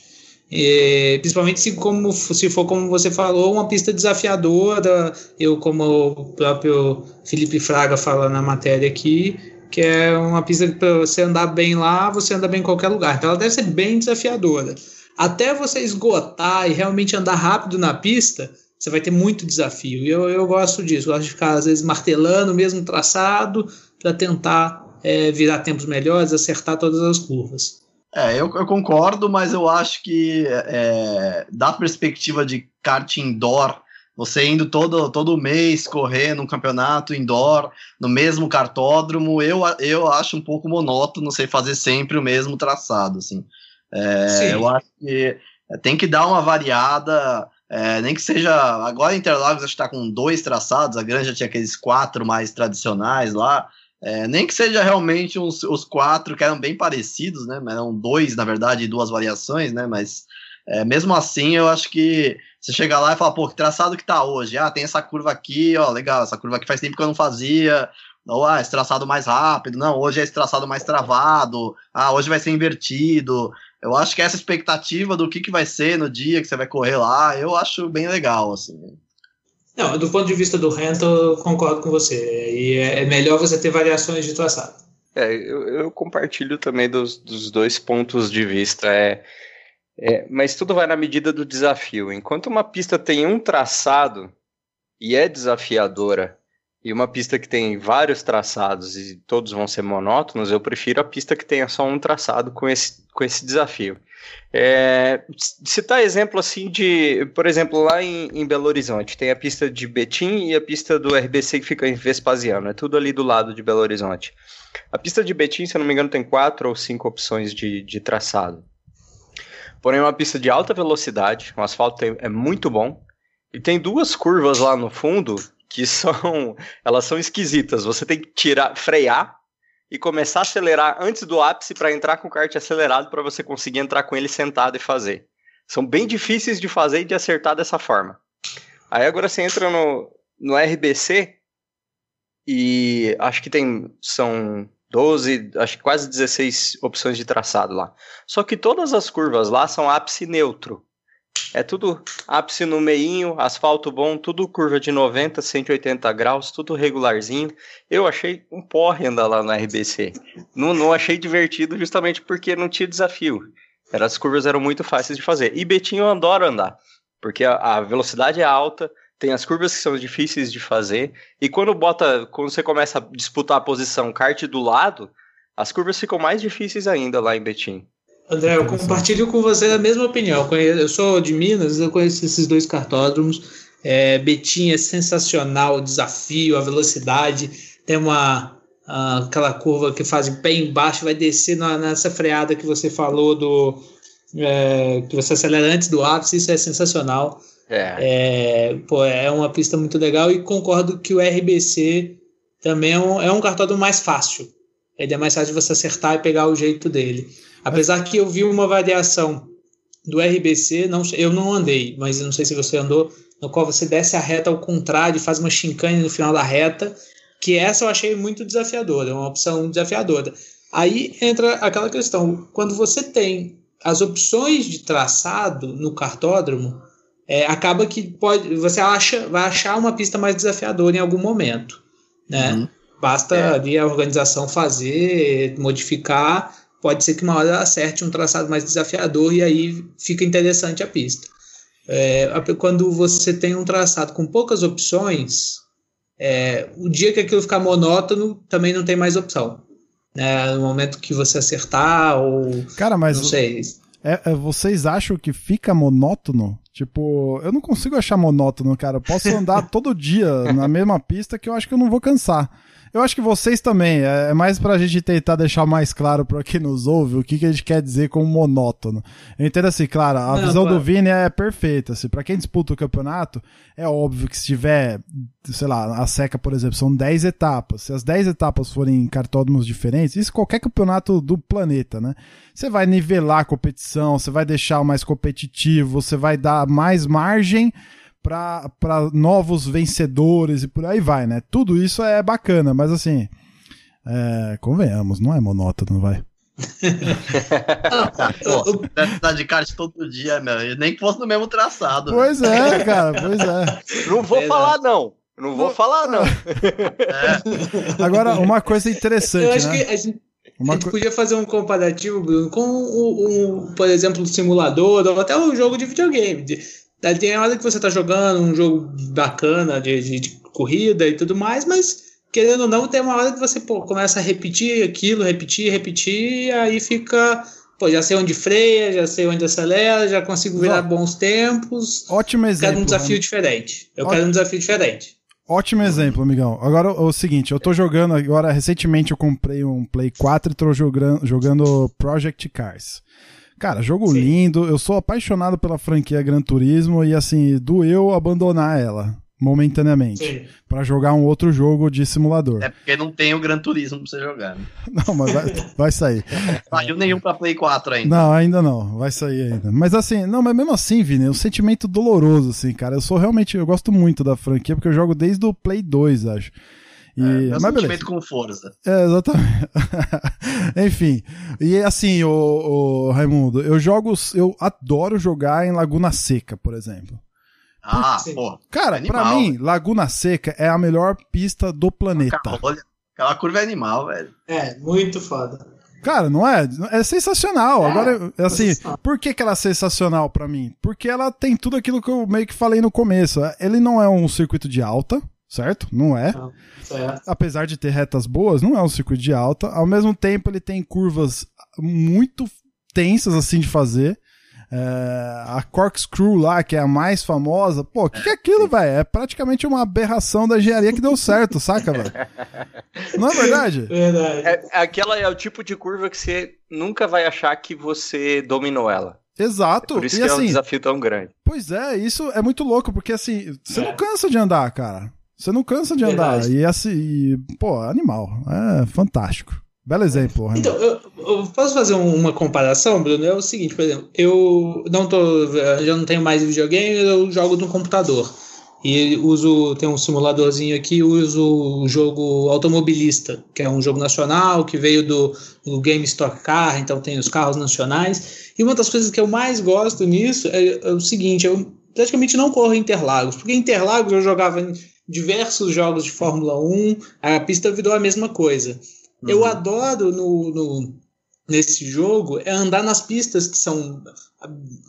E, principalmente se, como, se for como você falou, uma pista desafiadora. Eu, como o próprio Felipe Fraga fala na matéria aqui, que é uma pista que para você andar bem lá, você anda bem em qualquer lugar. Então ela deve ser bem desafiadora até você esgotar e realmente andar rápido na pista, você vai ter muito desafio. E eu, eu gosto disso, eu gosto de ficar, às vezes, martelando o mesmo traçado para tentar é, virar tempos melhores, acertar todas as curvas. É, eu, eu, concordo, mas eu acho que é, da perspectiva de kart indoor, você indo todo, todo mês correr num campeonato indoor, no mesmo cartódromo, eu, eu acho um pouco monótono você fazer sempre o mesmo traçado, assim. É, eu acho que tem que dar uma variada, é, nem que seja. Agora Interlagos está com dois traçados, a Granja tinha aqueles quatro mais tradicionais lá. É, nem que seja realmente uns, os quatro que eram bem parecidos, né? Eram dois, na verdade, e duas variações, né? Mas é, mesmo assim, eu acho que você chega lá e fala, pô, que traçado que tá hoje? Ah, tem essa curva aqui, ó, legal, essa curva aqui faz tempo que eu não fazia. Ou, ah, esse traçado mais rápido. Não, hoje é esse traçado mais travado. Ah, hoje vai ser invertido. Eu acho que essa expectativa do que, que vai ser no dia que você vai correr lá, eu acho bem legal, assim. Não, do ponto de vista do rento, eu concordo com você. E é, é melhor você ter variações de traçado. É, eu, eu compartilho também dos, dos, dois pontos de vista. É, é, mas tudo vai na medida do desafio. Enquanto uma pista tem um traçado e é desafiadora, e uma pista que tem vários traçados e todos vão ser monótonos, eu prefiro a pista que tenha só um traçado com esse, com esse desafio. É, citar exemplo assim de, por exemplo, lá em, em, Belo Horizonte, tem a pista de Betim e a pista do RBC que fica em Vespasiano, é tudo ali do lado de Belo Horizonte. A pista de Betim, se eu não me engano, tem quatro ou cinco opções de, de traçado. Porém, é uma pista de alta velocidade, o asfalto é muito bom, e tem duas curvas lá no fundo que são elas são esquisitas. Você tem que tirar, frear e começar a acelerar antes do ápice para entrar com o kart acelerado para você conseguir entrar com ele sentado e fazer. São bem difíceis de fazer e de acertar dessa forma. Aí agora você entra no, no RBC e acho que tem são 12, acho que quase 16 opções de traçado lá. Só que todas as curvas lá são ápice neutro. É tudo ápice no meinho, asfalto bom, tudo curva de 90, 180 graus, tudo regularzinho. Eu achei um porre andar lá na RBC. Não, não achei divertido justamente porque não tinha desafio. Era, as curvas eram muito fáceis de fazer. E Betinho eu adoro andar, porque a, a velocidade é alta, tem as curvas que são difíceis de fazer, e quando bota, quando você começa a disputar a posição kart do lado, as curvas ficam mais difíceis ainda lá em Betim. André, eu compartilho com você a mesma opinião. Eu sou de Minas, eu conheço esses dois cartódromos. É, Betim é sensacional, o desafio, a velocidade. Tem uma aquela curva que faz pé embaixo, vai descer na, nessa freada que você falou do é, que você acelera antes do ápice, isso é sensacional. É. é. pô, é uma pista muito legal e concordo que o RBC também é um, é um cartódromo mais fácil. Ele é mais fácil de você acertar e pegar o jeito dele. Apesar que eu vi uma variação do RBC, não, eu não andei, mas eu não sei se você andou, no qual você desce a reta ao contrário, faz uma chincane no final da reta, que essa eu achei muito desafiadora, é uma opção desafiadora. Aí entra aquela questão, quando você tem as opções de traçado no cartódromo, é, acaba que pode, você acha, vai achar uma pista mais desafiadora em algum momento, né? Uhum. Basta é. ali a organização fazer, modificar pode ser que uma hora acerte um traçado mais desafiador e aí fica interessante a pista. É, quando você tem um traçado com poucas opções, é, o dia que aquilo ficar monótono, também não tem mais opção. Né? No momento que você acertar ou. Cara, mas. Não sei. É, é, vocês acham que fica monótono? Tipo, eu não consigo achar monótono, cara. Eu posso andar todo dia na mesma pista que eu acho que eu não vou cansar. Eu acho que vocês também. É, é mais pra gente tentar deixar mais claro pra quem nos ouve o que, que a gente quer dizer com monótono. Eu entendo assim, claro, a Não, visão claro. do Vini é perfeita. Assim, pra quem disputa o campeonato, é óbvio que se tiver, sei lá, a seca, por exemplo, são 10 etapas. Se as 10 etapas forem cartódromos diferentes, isso qualquer campeonato do planeta, né? Você vai nivelar a competição, você vai deixar mais competitivo, você vai dar mais margem para novos vencedores e por aí vai, né? Tudo isso é bacana, mas assim, é, convenhamos, não é monótono, vai. Pô, de kart todo dia, meu. Nem que fosse no mesmo traçado. Pois é, cara, pois é. Não vou é, falar, não. Não vou falar, não. É. Agora, uma coisa interessante. Eu acho né? que a gente, a gente co... podia fazer um comparativo, Bruno, com, um, um, por exemplo, o simulador ou até o jogo de videogame. Daí tem hora que você tá jogando um jogo bacana de, de, de, corrida e tudo mais, mas querendo ou não, tem uma hora que você pô, começa a repetir aquilo, repetir, repetir, e aí fica pô, já sei onde freia, já sei onde acelera, já consigo virar bons tempos. Ótimo exemplo. quero um desafio né? diferente. Eu quero um desafio diferente. Ótimo exemplo, amigão. Agora o, o seguinte, eu tô jogando agora, recentemente eu comprei um Play 4 e tô jogando, jogando Project Cars. Cara, jogo Sim. lindo, eu sou apaixonado pela franquia Gran Turismo e assim, doeu abandonar ela momentaneamente. Pra jogar um outro jogo de simulador. É porque não tem o Gran Turismo pra você jogar. Né? Não, mas vai, vai sair. Saiu nenhum pra Play 4 ainda. Não, ainda não. Vai sair ainda. Mas assim, não, mas mesmo assim, Vini, é um sentimento doloroso, assim, cara. Eu sou realmente, eu gosto muito da franquia, porque eu jogo desde o Play 2, acho. E, É, meu mas beleza. com força. É, exatamente. Enfim. E assim, o, o Raimundo, eu jogo. Eu adoro jogar em Laguna Seca, por exemplo. Ah, pô. Cara, Animal, pra mim, Laguna Seca é a melhor pista do planeta. Olha, aquela curva é animal, velho. É, muito foda. Cara, não é? É sensacional. É, Agora, assim, sensacional. por que, que ela é sensacional pra mim? Porque ela tem tudo aquilo que eu meio que falei no começo. Ele não é um circuito de alta, certo? Não é. Não, certo. apesar de ter retas boas, não é um circuito de alta. Ao mesmo tempo, ele tem curvas muito tensas assim de fazer. É, a corkscrew lá, que é a mais famosa, pô, o que, que é aquilo, velho? É praticamente uma aberração da engenharia que deu certo, saca, velho? Não é verdade? Verdade. É, aquela é o tipo de curva que você nunca vai achar que você dominou ela. Exato. Por isso e que é um assim, desafio tão grande. pois é, isso é muito louco, porque assim, você É. não cansa de andar, cara. Você não cansa de andar. Verdade. E assim, e, pô, animal. É fantástico. Belo exemplo. Então, eu, eu posso fazer um- uma comparação, Bruno? É o seguinte, por exemplo, eu não tô, já não tenho mais videogame, eu jogo no computador. E uso, tem um simuladorzinho aqui, uso o jogo Automobilista, que é um jogo nacional que veio do, do Game Stock Car, então tem os carros nacionais. E uma das coisas que eu mais gosto nisso é, é o seguinte, eu praticamente não corro Interlagos, porque Interlagos eu jogava em diversos jogos de Fórmula 1, a pista virou a mesma coisa. Eu Uhum. adoro no, no- nesse jogo é andar nas pistas que são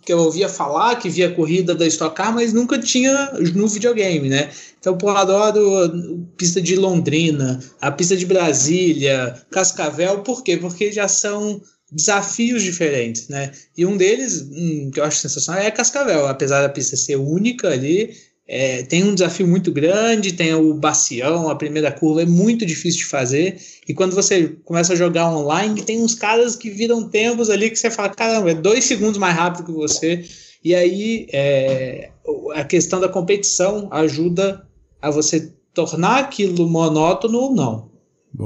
que eu ouvia falar, que via corrida da Stock Car, mas nunca tinha no videogame, né? Então, pô, eu adoro a pista de Londrina, a pista de Brasília, Cascavel, por quê? Porque já são desafios diferentes, né? E um deles, hum, que eu acho sensacional, é Cascavel, apesar da pista ser única ali, é, tem um desafio muito grande, tem o bacião, a primeira curva é muito difícil de fazer. E quando você começa a jogar online, tem uns caras que viram tempos ali que você fala, caramba, é dois segundos mais rápido que você. E aí é, a questão da competição ajuda a você tornar aquilo monótono ou não.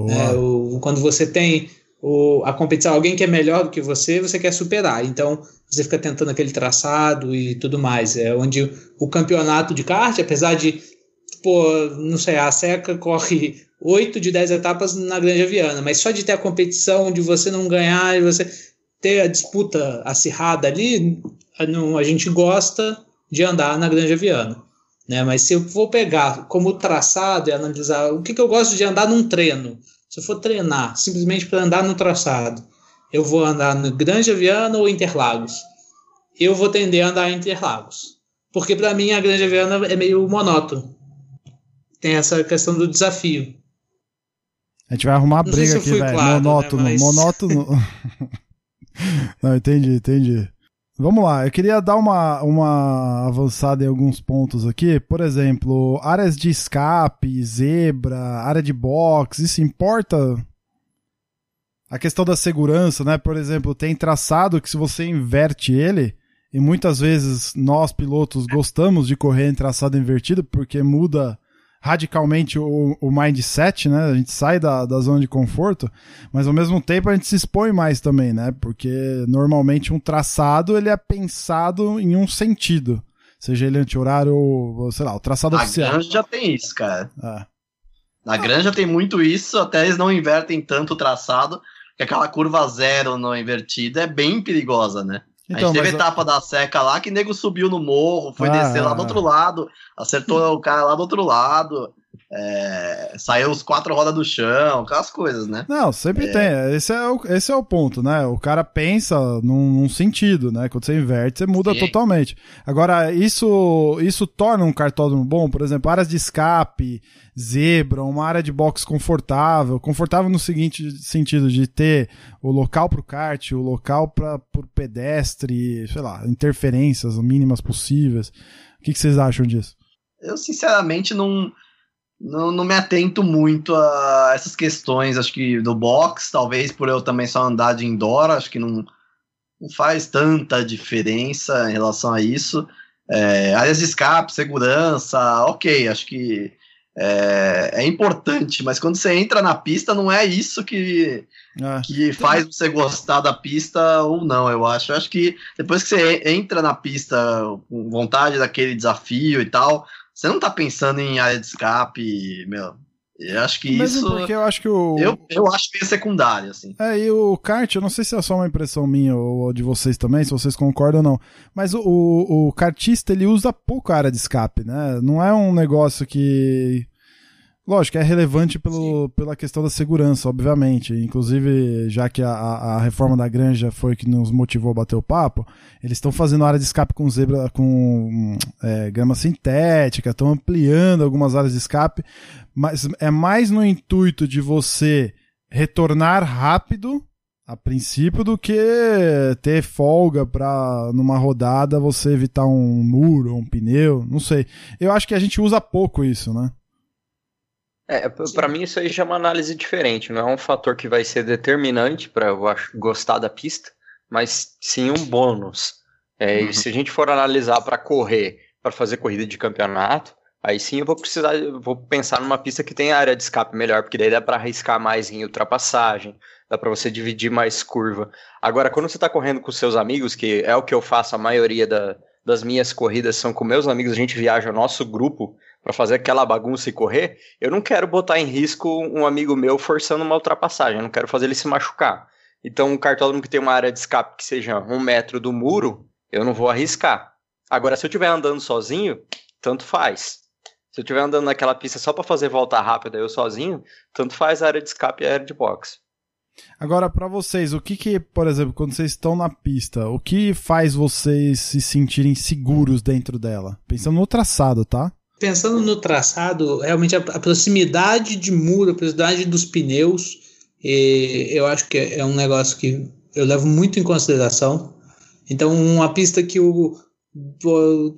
É, o- quando você tem o, a competição, alguém que é melhor do que você, você quer superar. Então, você fica tentando aquele traçado e tudo mais. É onde o campeonato de kart, apesar de, pô, não sei, a Seca corre 8 de 10 etapas na Granja Viana, mas só de ter a competição, de você não ganhar e você ter a disputa acirrada ali, a, gente gosta de andar na Granja Viana. Né? Mas se eu for pegar como traçado e analisar o que, que eu gosto de andar num treino, se eu for treinar simplesmente para andar no traçado, eu vou andar no Granja Viana ou Interlagos? Eu vou tender a andar em Interlagos. Porque para mim a Granja Viana é meio monótono. Tem essa questão do desafio. A gente vai arrumar briga se aqui, velho. claro, né, monótono, mas- monótono. Não, entendi, entendi. Vamos lá, eu queria dar uma, uma avançada em alguns pontos aqui. Por exemplo, áreas de escape, zebra, área de box, isso importa? A questão da segurança, né? Por exemplo, tem traçado que se você inverte ele, e muitas vezes nós pilotos gostamos de correr em traçado invertido porque muda radicalmente o, o mindset, né? A gente sai da, da zona de conforto, mas ao mesmo tempo a gente se expõe mais também, né? Porque normalmente um traçado ele é pensado em um sentido, seja ele anti-horário ou, sei lá, o traçado A oficial. granja tem isso, cara. Ah, Na granja tem muito isso, até eles não invertem tanto o traçado, que aquela curva zero não invertida é bem perigosa, né? A Então, gente teve a etapa da seca lá que nego subiu no morro, foi Ah, descer lá do ah. outro lado, acertou o cara lá do outro lado. É, saiu os quatro rodas do chão, aquelas coisas, né? Não, sempre é. tem. Esse é, o, esse é o ponto, né? O cara pensa num, num sentido, né? Quando você inverte, você muda Sim. totalmente. Agora, isso, isso torna um cartódromo bom, por exemplo, áreas de escape, zebra, uma área de box confortável. Confortável no seguinte sentido, de ter o local para o kart, o local para o pedestre, sei lá, interferências mínimas possíveis. O que, que vocês acham disso? Eu, sinceramente, não não, não me atento muito a essas questões, acho que do box, talvez por eu também só andar de indoor, acho que não, não faz tanta diferença em relação a isso. É, áreas de escape, segurança, ok, acho que é, é, importante, mas quando você entra na pista, não é isso que, é. que faz você gostar da pista ou não, eu acho. Eu acho que depois que você entra na pista com vontade daquele desafio e tal, você não tá pensando em área de escape, meu. Eu acho que Mas isso. Porque eu acho que o. Eu, eu acho meio secundário, assim. É, e o kart, eu não sei se é só uma impressão minha ou de vocês também, se vocês concordam ou não. Mas o, o, o kartista, ele usa pouco área de escape, né? Não é um negócio que Lógico, é relevante pelo, pela questão da segurança, obviamente. Inclusive, já que a, a reforma da granja foi que nos motivou a bater o papo, eles estão fazendo área de escape com zebra, com é, grama sintética, estão ampliando algumas áreas de escape, mas é mais no intuito de você retornar rápido a princípio do que ter folga para numa rodada você evitar um muro, um pneu, não sei. Eu acho que a gente usa pouco isso, né? É, para mim isso aí já é uma análise diferente, não é um fator que vai ser determinante para eu gostar da pista, mas sim um bônus. É, uhum. Se a gente for analisar para correr, para fazer corrida de campeonato, aí sim eu vou precisar, eu vou pensar numa pista que tem área de escape melhor, porque daí dá para arriscar mais em ultrapassagem, dá para você dividir mais curva. Agora, quando você está correndo com seus amigos, que é o que eu faço a maioria da, das minhas corridas são com meus amigos, a gente viaja o nosso grupo para fazer aquela bagunça e correr, eu não quero botar em risco um amigo meu forçando uma ultrapassagem, eu não quero fazer ele se machucar. Então, um cartódromo que tem uma área de escape que seja um metro do muro, eu não vou arriscar. Agora, se eu estiver andando sozinho, tanto faz. Se eu estiver andando naquela pista só para fazer volta rápida eu sozinho, tanto faz a área de escape e a área de boxe. Agora, para vocês, o que que, por exemplo, quando vocês estão na pista, o que faz vocês se sentirem seguros dentro dela? Pensando no traçado, tá? Pensando no traçado, realmente a, a proximidade de muro, a proximidade dos pneus, eu acho que é um negócio que eu levo muito em consideração. Então, uma pista que o,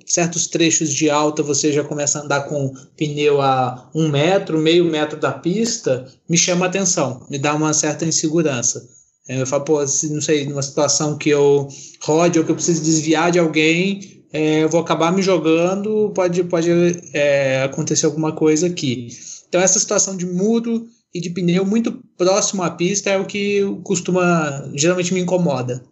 certos trechos de alta você já começa a andar com pneu a um metro, meio metro da pista, me chama atenção, me dá uma certa insegurança. Eu falo, pô, não sei, numa situação que eu rode ou que eu preciso desviar de alguém, é, eu vou acabar me jogando, pode, pode é, acontecer alguma coisa aqui. Então, essa situação de muro e de pneu muito próximo à pista é o que costuma, geralmente me incomoda.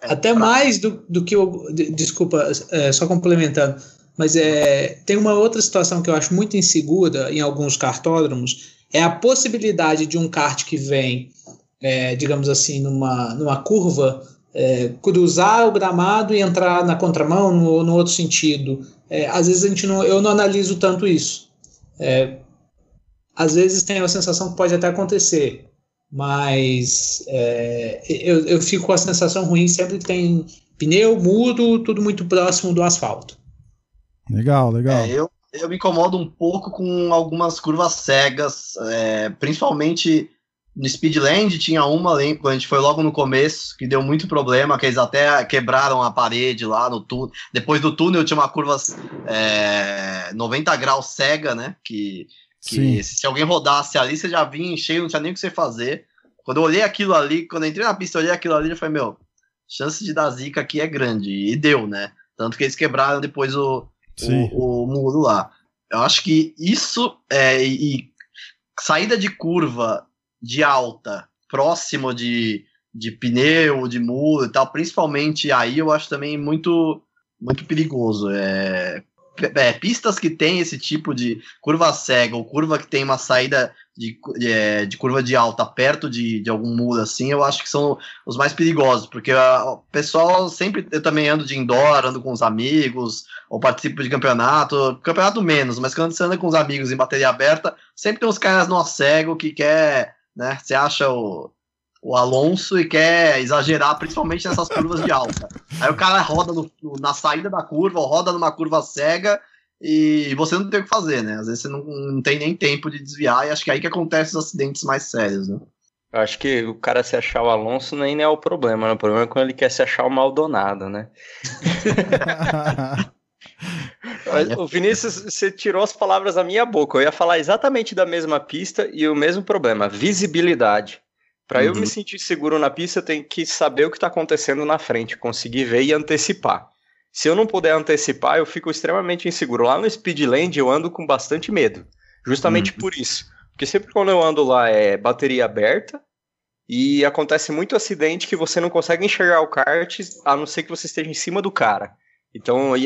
É, Até pra... mais do, do que eu. Desculpa, é, só complementando. Mas é, tem uma outra situação que eu acho muito insegura em alguns cartódromos: é a possibilidade de um kart que vem, é, digamos assim, numa, numa curva é, cruzar o gramado e entrar na contramão no, no outro sentido. É, às vezes a gente não, eu não analiso tanto isso. É, às vezes tem a sensação que pode até acontecer, mas é, eu, eu fico com a sensação ruim sempre que tem pneu, muro, tudo muito próximo do asfalto. Legal, legal. É, eu, eu me incomodo um pouco com algumas curvas cegas, é, principalmente no Speedland tinha uma, quando a gente foi logo no começo, que deu muito problema, que eles até quebraram a parede lá no túnel. Depois do túnel tinha uma curva é, 90 graus cega, né? Que, que se alguém rodasse ali, você já vinha cheio, não tinha nem o que você fazer. Quando eu olhei aquilo ali, quando eu entrei na pista, eu olhei aquilo ali, eu falei, meu, chance de dar zica aqui é grande. E deu, né? Tanto que eles quebraram depois o, o, o, muro lá. Eu acho que isso é, e saída de curva de alta, próximo de, de pneu, de muro e tal, principalmente aí eu acho também muito, muito perigoso. É, é, pistas que tem esse tipo de curva cega ou curva que tem uma saída de, de, é, de, curva de alta perto de, de algum muro assim, eu acho que são os mais perigosos, porque o pessoal sempre, eu também ando de indoor, ando com os amigos, ou participo de campeonato, campeonato menos, mas quando você anda com os amigos em bateria aberta, sempre tem uns caras no cego que quer, né, você acha o, o Alonso e quer exagerar, principalmente nessas curvas de alta. Aí o cara roda no, na saída da curva, ou roda numa curva cega, e você não tem o que fazer, né? Às vezes você não, não tem nem tempo de desviar, e acho que é aí que acontece os acidentes mais sérios, né? Eu acho que o cara se achar o Alonso nem é o problema, né? O problema é quando ele quer se achar o Maldonado, né? Mas, o Vinícius, você tirou as palavras da minha boca. Eu ia falar exatamente da mesma pista e o mesmo problema, visibilidade. Para uhum. eu me uhum. sentir seguro na pista, eu tenho que saber o que está acontecendo na frente, conseguir ver e antecipar. Se eu não puder antecipar, eu fico extremamente inseguro. Lá no Speedland eu ando com bastante medo, justamente uhum. por isso. Porque sempre quando eu ando lá é bateria aberta e acontece muito acidente que você não consegue enxergar o kart, a não ser que você esteja em cima do cara. Então, e,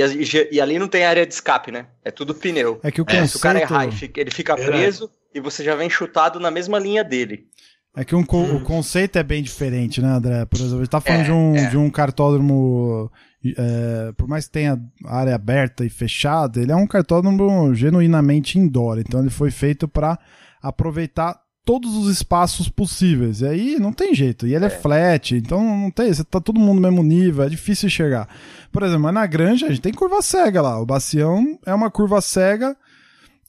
e ali não tem área de escape, né? É tudo pneu. É que o conceito... É, se o cara errar, ele fica preso é. e você já vem chutado na mesma linha dele. É que um, hum. o conceito é bem diferente, né, André? Por exemplo, a gente tá falando é, de, um, é. de um cartódromo é, por mais que tenha área aberta e fechada, ele é um cartódromo genuinamente indoor. Então ele foi feito para aproveitar todos os espaços possíveis. E aí não tem jeito. E ele é, é flat, então não tem. Você tá todo mundo no mesmo nível, é difícil chegar. Por exemplo, na granja a gente tem curva cega lá. O Bacião é uma curva cega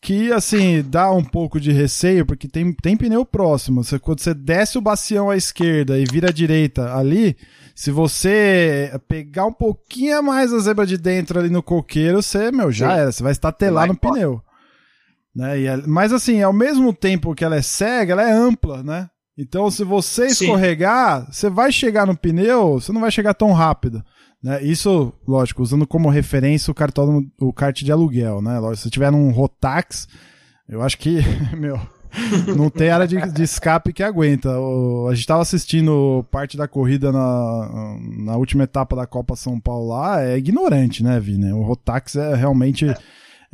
que assim dá um pouco de receio porque tem, tem pneu próximo. Você, quando você desce o bacião à esquerda e vira à direita ali, se você pegar um pouquinho mais a zebra de dentro ali no coqueiro, você, meu, já Sim. era. Você vai estatelar no pneu. Né? E, mas assim, ao mesmo tempo que ela é cega, ela é ampla, né? Então, se você escorregar, Sim. você vai chegar no pneu, você não vai chegar tão rápido. Né? Isso, lógico, usando como referência o cartão, o kart de aluguel, né? Lógico, se tiver num Rotax, eu acho que, meu, não tem área de, de escape que aguenta. O, a gente estava assistindo parte da corrida na, na última etapa da Copa São Paulo lá, é ignorante, né, Vini? O Rotax é realmente é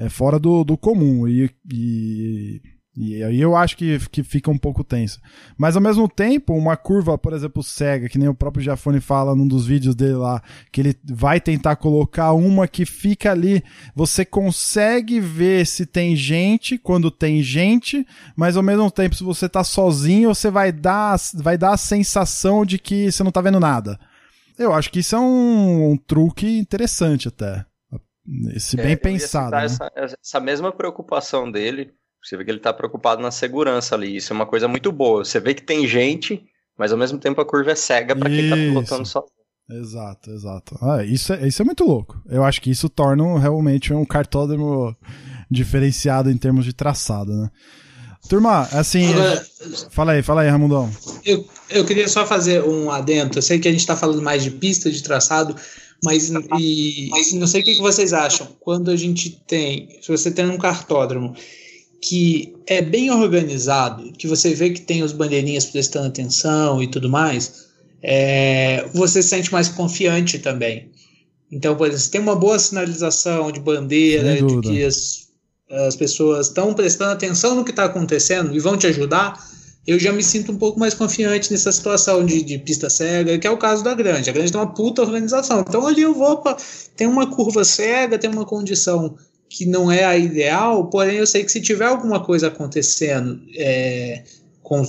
fora do, do comum. E, e e aí eu acho que, que fica um pouco tenso. Mas ao mesmo tempo, uma curva, por exemplo, cega, que nem o próprio Jafone fala num dos vídeos dele lá, que ele vai tentar colocar uma que fica ali, você consegue ver se tem gente quando tem gente, mas ao mesmo tempo, se você tá sozinho, você vai dar, vai dar a sensação de que você não tá vendo nada. Eu acho que isso é um, um truque interessante até. Esse bem é, pensado. Né? Essa, essa mesma preocupação dele você vê que ele está preocupado na segurança ali. Isso é uma coisa muito boa. Você vê que tem gente, mas ao mesmo tempo a curva é cega para quem está pilotando só. Exato, exato. Ah, isso, é, isso é muito louco. Eu acho que isso torna realmente um cartódromo diferenciado em termos de traçado, né? Turma, assim. Agora, fala aí, fala aí, Ramundão. Eu, eu queria só fazer um adendo. Eu sei que a gente está falando mais de pista, de traçado, mas, e, mas não sei o que, que vocês acham. Quando a gente tem. Se você tem um cartódromo que é bem organizado, que você vê que tem os bandeirinhas prestando atenção e tudo mais, é, você se sente mais confiante também. Então, por exemplo, se tem uma boa sinalização de bandeira, de que as, as pessoas estão prestando atenção no que está acontecendo e vão te ajudar, eu já me sinto um pouco mais confiante nessa situação de, de pista cega, que é o caso da Grande. A Grande tem uma puta organização. Então ali eu vou, pra, tem uma curva cega, tem uma condição que não é a ideal, porém eu sei que se tiver alguma coisa acontecendo, é, com,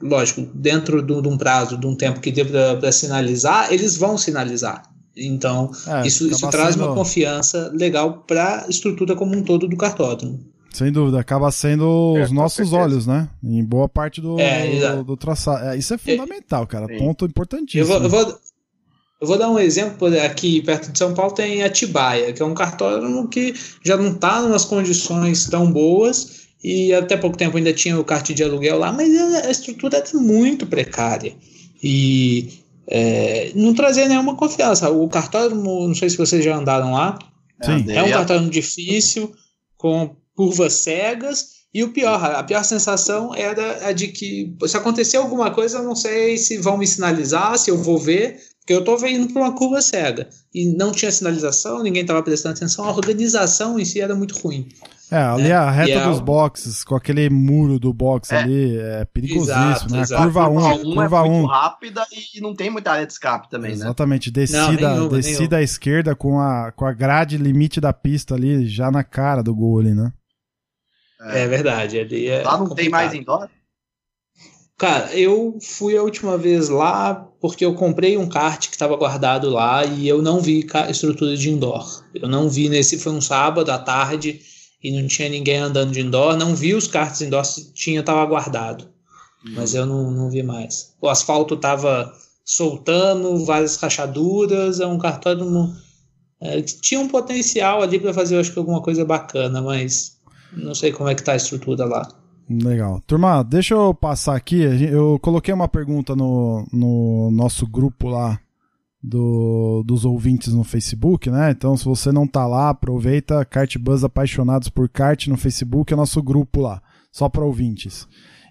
lógico, dentro de um prazo, de um tempo que dê para sinalizar, eles vão sinalizar. Então, é, isso, isso traz uma confiança legal para a estrutura como um todo do cartódromo. Sem dúvida, acaba sendo é, os nossos olhos, né? Em boa parte do, é, do, do traçado. É, isso é fundamental, cara. Ponto importantíssimo. Eu vou, eu vou, eu vou dar um exemplo aqui perto de São Paulo tem Atibaia, que é um cartódromo que já não está em condições tão boas e até pouco tempo ainda tinha o kart de aluguel lá, mas a estrutura é muito precária e é, não trazia nenhuma confiança. O cartódromo, não sei se vocês já andaram lá, Sim. é um cartódromo difícil, com curvas cegas e o pior, a pior sensação era a de que se acontecer alguma coisa, eu não sei se vão me sinalizar, se eu vou ver, porque eu estou indo para uma curva cega e não tinha sinalização, ninguém estava prestando atenção, a organização em si era muito ruim. É, ali É, a reta e é dos boxes, com aquele muro do box É. ali, é perigosíssimo, Exato, né? exato. Curva 1, Curva 1 curva é 1. muito rápida e não tem muita área de escape também, né? Exatamente, descida, nenhuma, descida à esquerda com a, com a grade limite da pista ali, já na cara do gol ali, né? É, verdade. Ali é Lá não tem complicado. mais indoor? Cara, eu fui a última vez lá porque eu comprei um kart que estava guardado lá e eu não vi estrutura de indoor. Eu não vi nesse foi um sábado à tarde e não tinha ninguém andando de indoor, não vi os karts indoor se tinha estava guardado. Mas eu não, não vi mais. O asfalto tava soltando, várias rachaduras, é um cartódromo é, que tinha um potencial ali para fazer, eu acho que alguma coisa bacana, mas não sei como é que tá a estrutura lá. Legal. Turma, deixa eu passar aqui. Eu coloquei uma pergunta no, no nosso grupo lá do, dos ouvintes no Facebook, né? Então, se você não tá lá, aproveita Kart Buzz Apaixonados por Kart no Facebook, é nosso grupo lá, só para ouvintes.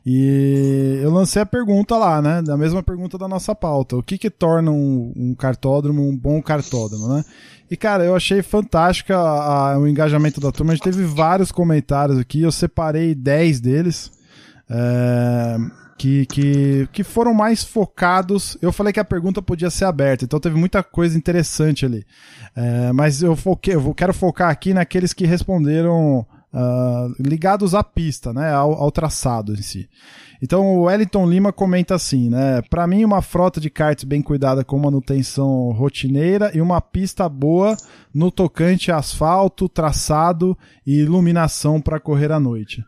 E eu lancei a pergunta lá, né? Da mesma pergunta da nossa pauta. O que que torna um, um cartódromo um bom cartódromo, né? E, cara, eu achei fantástica a- a- o engajamento da turma. A gente teve vários comentários aqui. Eu separei 10 deles. é, que, que, que foram mais focados. Eu falei que a pergunta podia ser aberta, então teve muita coisa interessante ali. É, mas eu, foquei, eu quero focar aqui naqueles que responderam ah, ligados à pista, né, ao, ao traçado em si. Então o Wellington Lima comenta assim, né? Para mim uma frota de karts bem cuidada com manutenção rotineira e uma pista boa no tocante a asfalto, traçado e iluminação para correr à noite.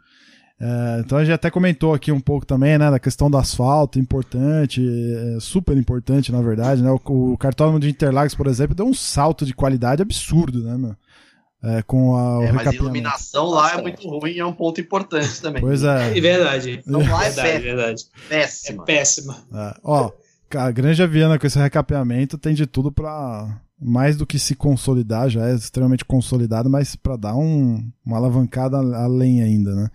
É, então a gente até comentou aqui um pouco também, né, da questão do asfalto, importante, é, super importante na verdade, né? O, o cartódromo de Interlagos, por exemplo, deu um salto de qualidade absurdo, né, meu? É, com a, o É, mas iluminação lá é muito ruim, é um ponto importante também. Pois é. É verdade. Então lá é verdade, verdade. É Péssima. péssima. É, ó, a Granja Viana com esse recapeamento tem de tudo pra mais do que se consolidar, já é extremamente consolidado, mas pra dar um, uma alavancada além ainda, né?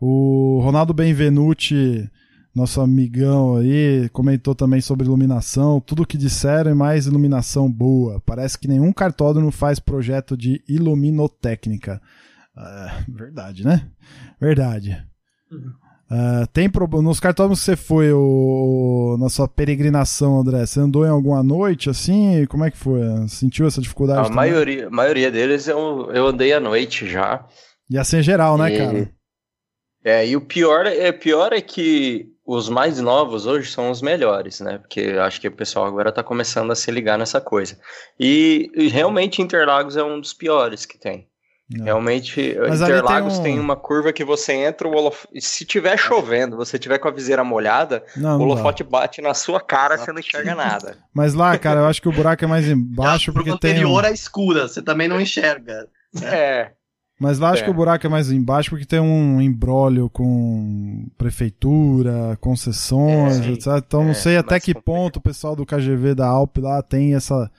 O Ronaldo Benvenuti, nosso amigão aí, comentou também sobre iluminação, tudo que disseram e mais iluminação boa. Parece que nenhum cartódromo faz projeto de iluminotécnica. É, verdade, né? Verdade. Ah, tem problema. Nos cartódromos que você foi, o... na sua peregrinação, André, você andou em alguma noite assim? Como é que foi? Sentiu essa dificuldade? A também? maioria, a maioria deles eu, eu andei à noite já. E assim em geral, né, E- cara? É, e o pior é, pior é que os mais novos hoje são os melhores, né? Porque eu acho que o pessoal agora tá começando a se ligar nessa coisa. E, e realmente Interlagos é um dos piores que tem. É. Realmente, Mas ali Interlagos tem tem, um- uma curva que você entra, o holof... se tiver chovendo, você tiver com a viseira molhada, Não, o não holofote bate na sua cara, você não enxerga nada. Mas lá, cara, eu acho que o buraco é mais embaixo a curva porque tem. um- anterior é escura, você também não enxerga. É, Mas lá acho É. que o buraco é mais embaixo porque tem um embrólio com prefeitura, concessões, É, etc. Então não É, sei até mais que complicado. ponto o pessoal do KGV da Alp lá tem essa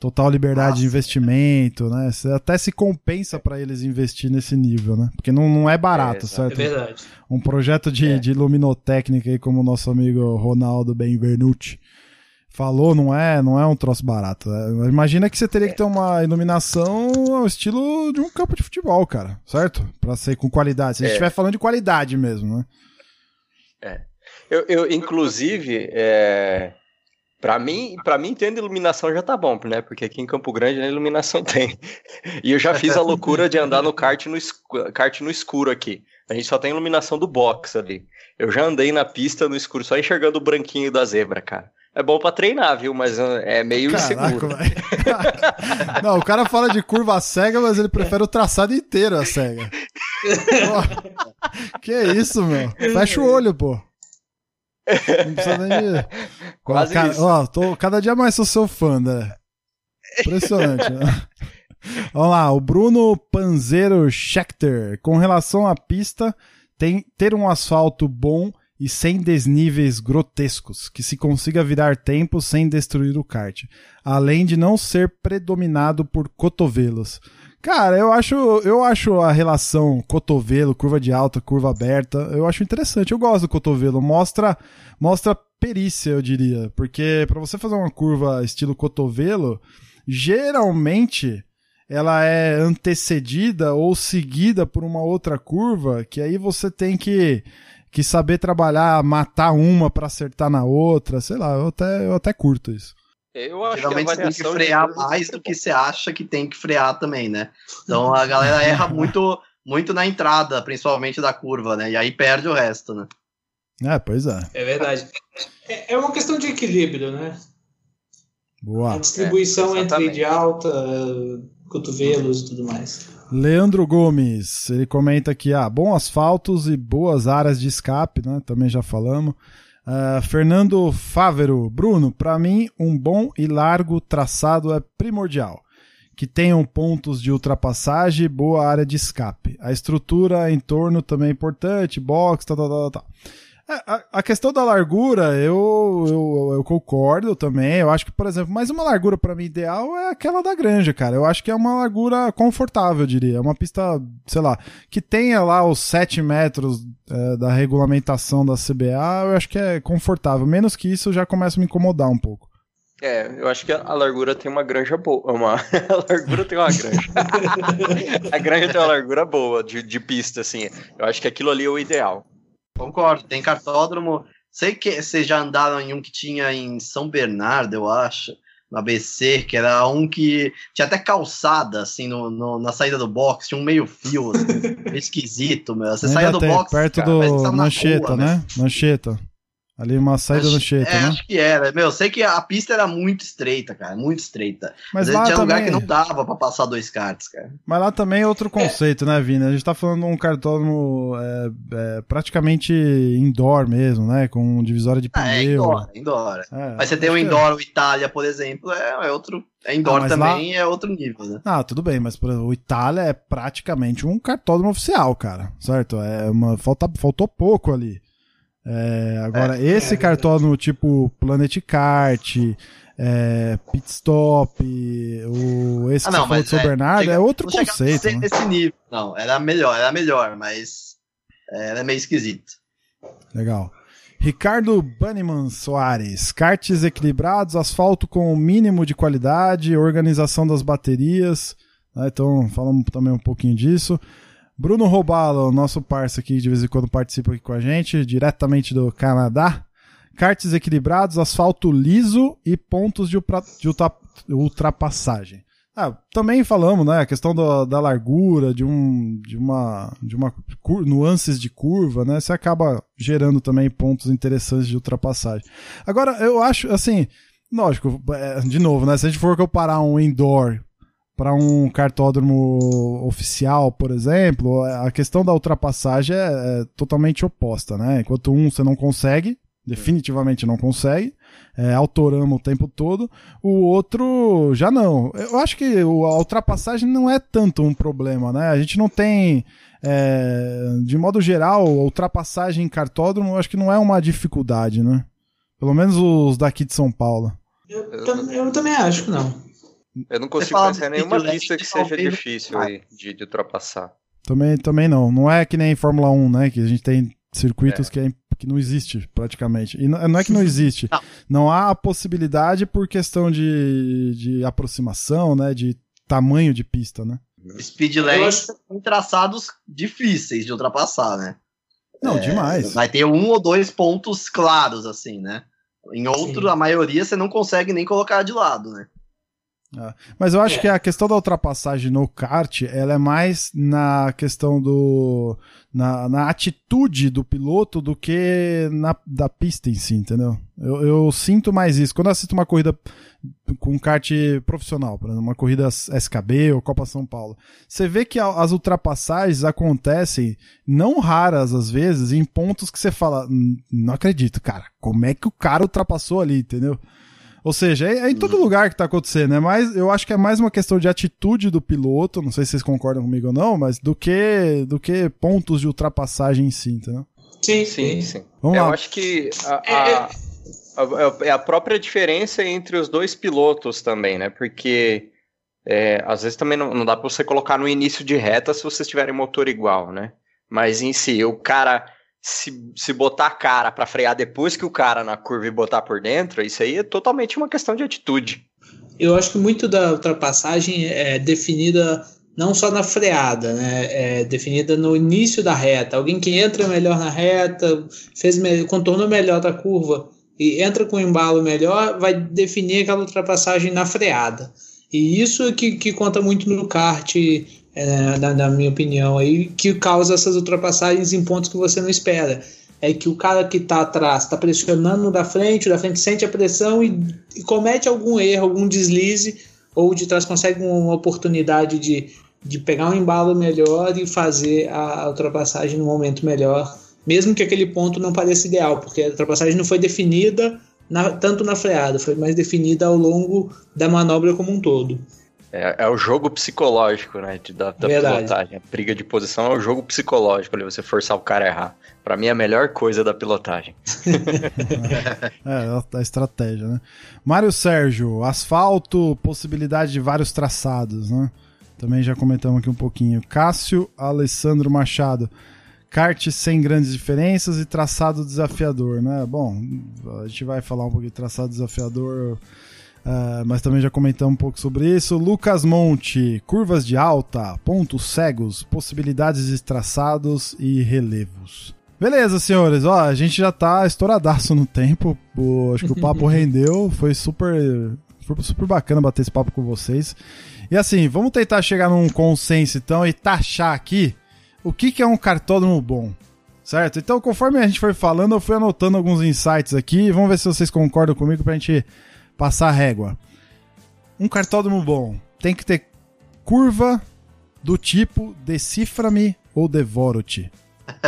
total liberdade de Nossa. investimento, né? Até se compensa pra eles investir nesse nível, né? Porque não, não é barato, É, exato. É certo? verdade. Um projeto de, É. de luminotécnica aí, como o nosso amigo Ronaldo Benvenuti falou, não é, não é um troço barato. né? Imagina que você teria que ter uma iluminação ao estilo de um campo de futebol, cara, certo? Pra ser com qualidade. Se a gente É. estiver falando de qualidade mesmo, né? Eu, eu, inclusive, é, para mim, para mim tendo iluminação já tá bom, né? Porque aqui em Campo Grande a iluminação tem. E eu já fiz a loucura de andar no kart no, escuro, kart no escuro aqui. A gente só tem iluminação do box ali. Eu já andei na pista no escuro, só enxergando o branquinho da zebra, cara. É bom pra treinar, viu? Mas uh, é meio Caraca, inseguro. Não, o cara fala de curva cega, mas ele prefere o traçado inteiro a cega. Pô, que isso, meu? Fecha o olho, pô. Não precisa nem de... Quase ó, cara, ó, tô, cada dia mais sou seu fã, né? Impressionante, né? Vamos lá, o Bruno Panzero Schechter. Com relação à pista, tem ter um asfalto bom e sem desníveis grotescos, que se consiga virar tempo sem destruir o kart, além de não ser predominado por cotovelos. Cara, eu acho, eu acho a relação cotovelo, curva de alta, curva aberta, eu acho interessante. Eu gosto do cotovelo, mostra, mostra perícia, eu diria, porque para você fazer uma curva estilo cotovelo, geralmente ela é antecedida ou seguida por uma outra curva, que aí você tem que, que saber trabalhar, matar uma para acertar na outra, sei lá, eu até, eu até curto isso. Eu acho Geralmente que você tem que de frear curvas mais é do que você acha que tem que frear também, né? Então a galera erra muito, muito na entrada, principalmente da curva, né? E aí perde o resto, né? É, pois é. É verdade. É, é uma questão de equilíbrio, né? Boa. A distribuição É, entre de alta, cotovelos e tudo mais. Leandro Gomes, ele comenta aqui, ah, bom asfaltos e boas áreas de escape, né? Também já falamos. Ah, Fernando Fávero, Bruno, para mim um bom e largo traçado é primordial. Que tenham pontos de ultrapassagem e boa área de escape. A estrutura em torno também é importante, box, tal, tal, tal, tal. É, a, a questão da largura, eu, eu, eu concordo também. Eu acho que, por exemplo, mais uma largura para mim ideal é aquela da Granja, cara. Eu acho que é uma largura confortável, eu diria. É uma pista, sei lá, que tenha lá os 7 metros é, da regulamentação da CBA, eu acho que é confortável. Menos que isso já começa a me incomodar um pouco. É, eu acho que a largura tem uma granja boa. Uma... A largura tem uma granja. a granja tem uma largura boa de, de pista, assim. Eu acho que aquilo ali é o ideal. Concordo, tem cartódromo. Sei que vocês já andaram em um que tinha em São Bernardo, eu acho, no ABC, que era um que tinha até calçada, assim, no, no- na saída do box, tinha um meio fio, assim, esquisito, meu. Você saía do tem, box, perto cara, do na Mancheta, rua, né? Mancheta. Ali uma saída Acho- do Cheta, é, né? acho que era. Meu, sei que a pista era muito estreita, cara, muito estreita. Mas lá, tinha lugar também, que não dava pra passar dois karts, cara. mas lá também é outro conceito, né, Vini? A gente tá falando de um cartódromo é, é, praticamente indoor mesmo, né? Com divisória de Ah, é pneu. indoor, indoor. É, Mas você tem o é. indoor, o Itália, por exemplo, é, é outro. É indoor Ah, também é outro nível, né? Ah, tudo bem, mas por exemplo, o Itália é praticamente um cartódromo oficial, cara, certo? É uma falta, faltou pouco ali. É, agora, esse é cartódromo tipo Planet Kart, é, Pit Stop, o, esse Ah, que não, você falou de São é, Bernardo chega- é outro conceito, né? nesse nível. Não, era melhor, era melhor, mas é, era meio esquisito. Legal. Ricardo Banniman Soares, karts equilibrados, asfalto com o mínimo de qualidade, organização das baterias. né? Então, falamos também um pouquinho disso. Bruno Robalo, nosso parceiro aqui, de vez em quando participa aqui com a gente, diretamente do Canadá. Karts equilibrados, asfalto liso e pontos de, upra- de ultra- ultrapassagem. Ah, também falamos, né, a questão da, da largura, de um, de uma, de uma cur- nuances de curva, né, você acaba gerando também pontos interessantes de ultrapassagem. Agora, eu acho, assim, lógico, é, de novo, né, se a gente for comparar um indoor para um cartódromo oficial, por exemplo, a questão da ultrapassagem é, é totalmente oposta, né, enquanto um você não consegue, definitivamente não consegue, é, autorama o tempo todo, o outro já não. Eu acho que a ultrapassagem não é tanto um problema, né? A gente não tem, é, de modo geral, ultrapassagem em cartódromo, eu acho que não é uma dificuldade, né? Pelo menos os daqui de São Paulo. Eu, eu também acho que não. Eu não consigo pensar em nenhuma pista que seja difícil aí de, de ultrapassar. Também, também não. Não é que nem Fórmula 1, né? Que a gente tem circuitos É. que, é, que não existe praticamente. E não, não é que não existe. Não. Não há a possibilidade por questão de, de aproximação, né? De tamanho de pista, né? Speed lanes tem traçados difíceis de ultrapassar, né? Não, É, demais. Vai ter um ou dois pontos claros, assim, né? Em outro, Sim. a maioria você não consegue nem colocar de lado, né? Mas eu acho É. que a questão da ultrapassagem no kart, ela é mais na questão do. na, na atitude do piloto do que na da pista em si, entendeu? Eu, eu sinto mais isso. Quando eu assisto uma corrida com um kart profissional, por exemplo, uma corrida SKB ou Copa São Paulo, você vê que as ultrapassagens acontecem, não raras às vezes, em pontos que você fala, "Hum, não acredito, cara, como é que o cara ultrapassou ali, entendeu? Ou seja, é, é em todo lugar que tá acontecendo, né? Mas eu acho que é mais uma questão de atitude do piloto, não sei se vocês concordam comigo ou não, mas do que do que pontos de ultrapassagem em si, entendeu? Sim, Sim, sim. Vamos Eu lá. acho que a, É, a, a- é a própria diferença entre os dois pilotos também, né? Porque é, às vezes também não, não dá pra você colocar no início de reta se vocês tiverem motor igual, né? Mas em si, o cara se, se botar a cara pra frear depois que o cara na curva e botar por dentro, isso aí é totalmente uma questão de atitude. Eu acho que muito da ultrapassagem é definida não só na freada, né? É definida no início da reta. Alguém que entra melhor na reta, fez contornou melhor da curva e entra com um embalo melhor, vai definir aquela ultrapassagem na freada. E isso é que, que conta muito no kart, é, na, na, minha opinião, aí, que causa essas ultrapassagens em pontos que você não espera. É que o cara que está atrás está pressionando da frente, o da frente sente a pressão e, e comete algum erro, algum deslize, ou de trás consegue uma oportunidade de de pegar um embalo melhor e fazer a ultrapassagem no momento melhor, mesmo que aquele ponto não pareça ideal, porque a ultrapassagem não foi definida na, tanto na freada, foi mais definida ao longo da manobra como um todo. É, é o jogo psicológico, né, de, da, da pilotagem. A briga de posição é o jogo psicológico, ali você forçar o cara a errar. Para mim é a melhor coisa da pilotagem. é, a estratégia, né? Mário Sérgio, asfalto, possibilidade de vários traçados, né? Também já comentamos aqui um pouquinho. Cássio Alessandro Machado. Kart sem grandes diferenças e traçado desafiador, né? Bom, a gente vai falar um pouquinho de traçado desafiador, uh, mas também já comentamos um pouco sobre isso. Lucas Monte, curvas de alta, pontos cegos, possibilidades de traçados e relevos. Beleza, senhores, ó, a gente já tá estouradaço no tempo. O, acho que o papo rendeu, foi super, foi super bacana bater esse papo com vocês. E assim, vamos tentar chegar num consenso então e taxar aqui o que, que é um cartódromo bom. Certo? Então, conforme a gente foi falando, eu fui anotando alguns insights aqui. Vamos ver se vocês concordam comigo pra gente passar a régua. Um cartódromo bom tem que ter curva do tipo decifra-me ou devoro-te.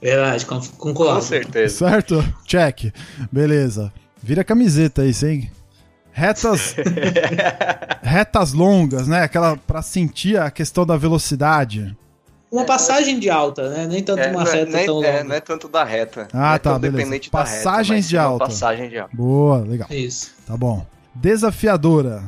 Verdade, concordo. Com certeza. Certo? Check. Beleza. Vira camiseta aí, hein? retas retas longas, né? Aquela para sentir a questão da velocidade. Uma passagem de alta, né? Nem tanto é, uma é, reta nem, tão longa. É, não é tanto da reta. Ah, é tá, beleza. Passagens reta, de alta. Passagem de alta. Boa, legal. Isso. Tá bom. Desafiadora.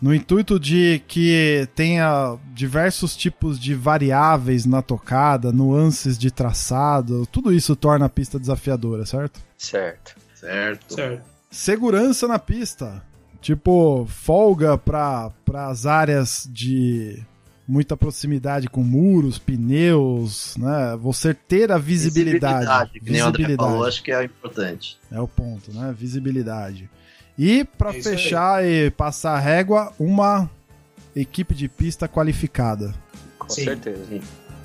No intuito de que tenha diversos tipos de variáveis na tocada, nuances de traçado, tudo isso torna a pista desafiadora, certo? Certo. Certo. Certo. Segurança na pista. Tipo, folga para as áreas de muita proximidade com muros, pneus, né? Você ter a visibilidade. Visibilidade, visibilidade. Falou, acho que é importante. É o ponto, né? Visibilidade. E para é fechar aí. e passar a régua, uma equipe de pista qualificada. Com Sim. certeza.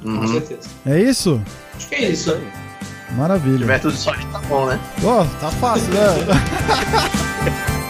Uhum. Com certeza. É isso? Acho que é isso. Maravilha. Se tiver tudo sorte, tá bom, né? Pô, tá fácil, né?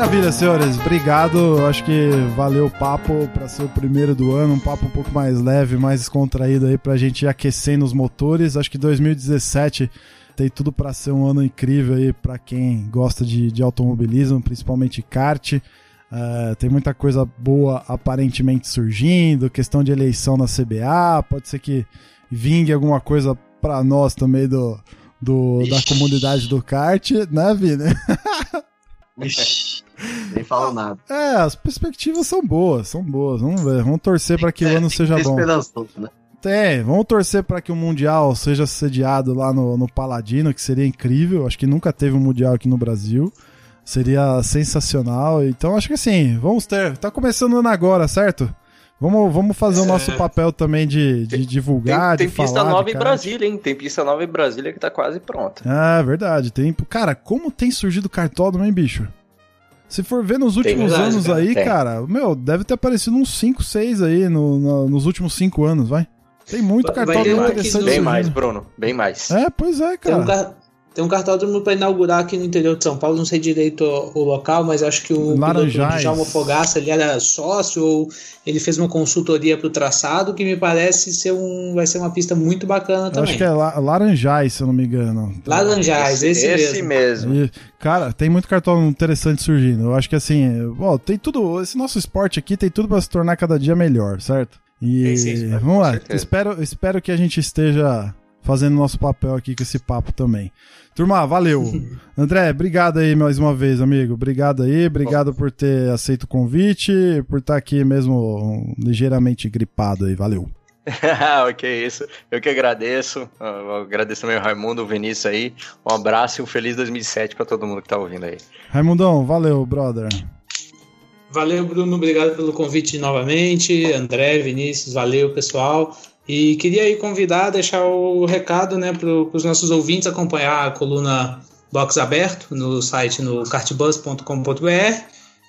Maravilha, senhores. Obrigado. Acho que valeu o papo para ser o primeiro do ano. Um papo um pouco mais leve, mais descontraído aí pra gente ir aquecendo os motores. Acho que 2017 tem tudo para ser um ano incrível aí para quem gosta de, de automobilismo, principalmente kart. Uh, tem muita coisa boa aparentemente surgindo, questão de eleição na CBA, pode ser que vingue alguma coisa para nós também do, do da comunidade do kart, né, Vini? nem falo nada. É, as perspectivas são boas, são boas. Vamos ver, vamos torcer para que o ano seja bom. Né? Tem, vamos torcer para que o Mundial seja sediado lá no, no Paladino, que seria incrível. Acho que nunca teve um Mundial aqui no Brasil. Seria sensacional. Então acho que assim, vamos ter. Tá começando ano agora, certo? Vamos, vamos fazer o nosso é. papel também de, de divulgar, tem, tem de falar. Tem pista nova em Brasília, hein? Tem pista nova em Brasília que tá quase pronta. É, verdade. Tem, cara, como tem surgido cartódromo, hein, bicho? Se for ver nos últimos verdade, anos aí, tem. cara, meu, deve ter aparecido uns 5, 6 aí no, no, nos últimos 5 anos, vai. Tem muito cartódromo interessante. Bem mais, Bruno. Bem mais. É, pois é, cara. Tem um, tem um cartódromo para inaugurar aqui no interior de São Paulo, não sei direito o, local, mas acho que o Laranjais. Djalma Fogaça ele era sócio ou ele fez uma consultoria para o traçado, que me parece ser um, vai ser uma pista muito bacana eu também. Acho que é Laranjais, se eu não me engano. Laranjais, esse, esse mesmo. mesmo. E, cara, tem muito cartódromo interessante surgindo. Eu acho que assim, ó, tem tudo, esse nosso esporte aqui tem tudo para se tornar cada dia melhor, certo? E sim, sim, vamos lá, espero, espero que a gente esteja fazendo nosso papel aqui com esse papo também. Turma, valeu. André, obrigado aí mais uma vez, amigo. Obrigado aí, obrigado por ter aceito o convite, por estar aqui mesmo ligeiramente gripado aí. Valeu. ok, isso. Eu que agradeço. Eu agradeço também ao Raimundo, o Vinícius aí. Um abraço e um feliz 2007 para todo mundo que tá ouvindo aí. Raimundão, valeu, brother. Valeu, Bruno. Obrigado pelo convite novamente. André, Vinícius, valeu, pessoal. E queria aí convidar, deixar o recado né, para os nossos ouvintes acompanhar a coluna Box Aberto no site no cartbus.com.br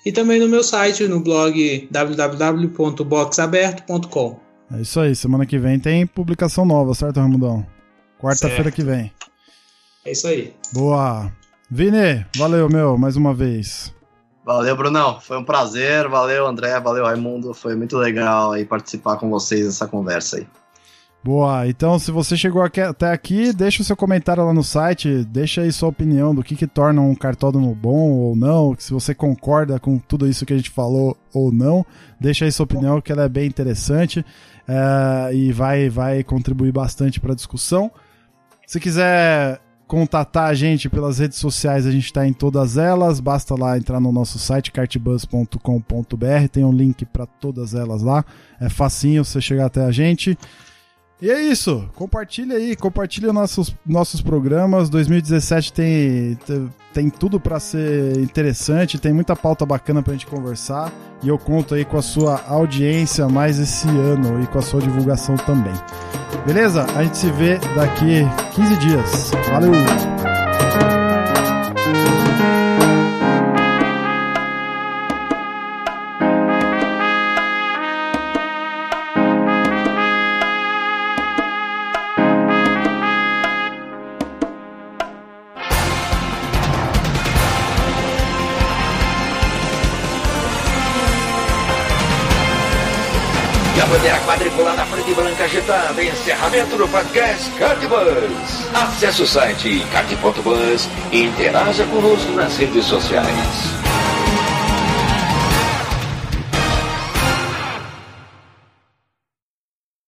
e também no meu site no blog www.boxaberto.com. É isso aí, semana que vem tem publicação nova, certo, Ramudão? Quarta-feira que vem. É isso aí. Boa. Vini, valeu, meu, mais uma vez. Valeu, Brunão. Foi um prazer. Valeu, André. Valeu, Raimundo. Foi muito legal aí participar com vocês nessa conversa aí. Boa, então se você chegou aqui, até aqui, deixa o seu comentário lá no site, deixa aí sua opinião do que, que torna um cartódromo bom ou não, se você concorda com tudo isso que a gente falou ou não, deixa aí sua opinião que ela é bem interessante é, e vai, vai contribuir bastante para a discussão. Se quiser contatar a gente pelas redes sociais, a gente está em todas elas. Basta lá entrar no nosso site cartbus.com.br, tem um link para todas elas lá. É facinho você chegar até a gente. E é isso. Compartilha aí, compartilha nossos, nossos programas. 2017 tem, tem tudo para ser interessante, tem muita pauta bacana pra gente conversar. E eu conto aí com a sua audiência mais esse ano e com a sua divulgação também. Beleza? A gente se vê daqui 15 dias. Valeu! Quadriculada preta e branca agitada. Encerramento do podcast Cardbus. Acesse o site card.bus e interaja conosco nas redes sociais.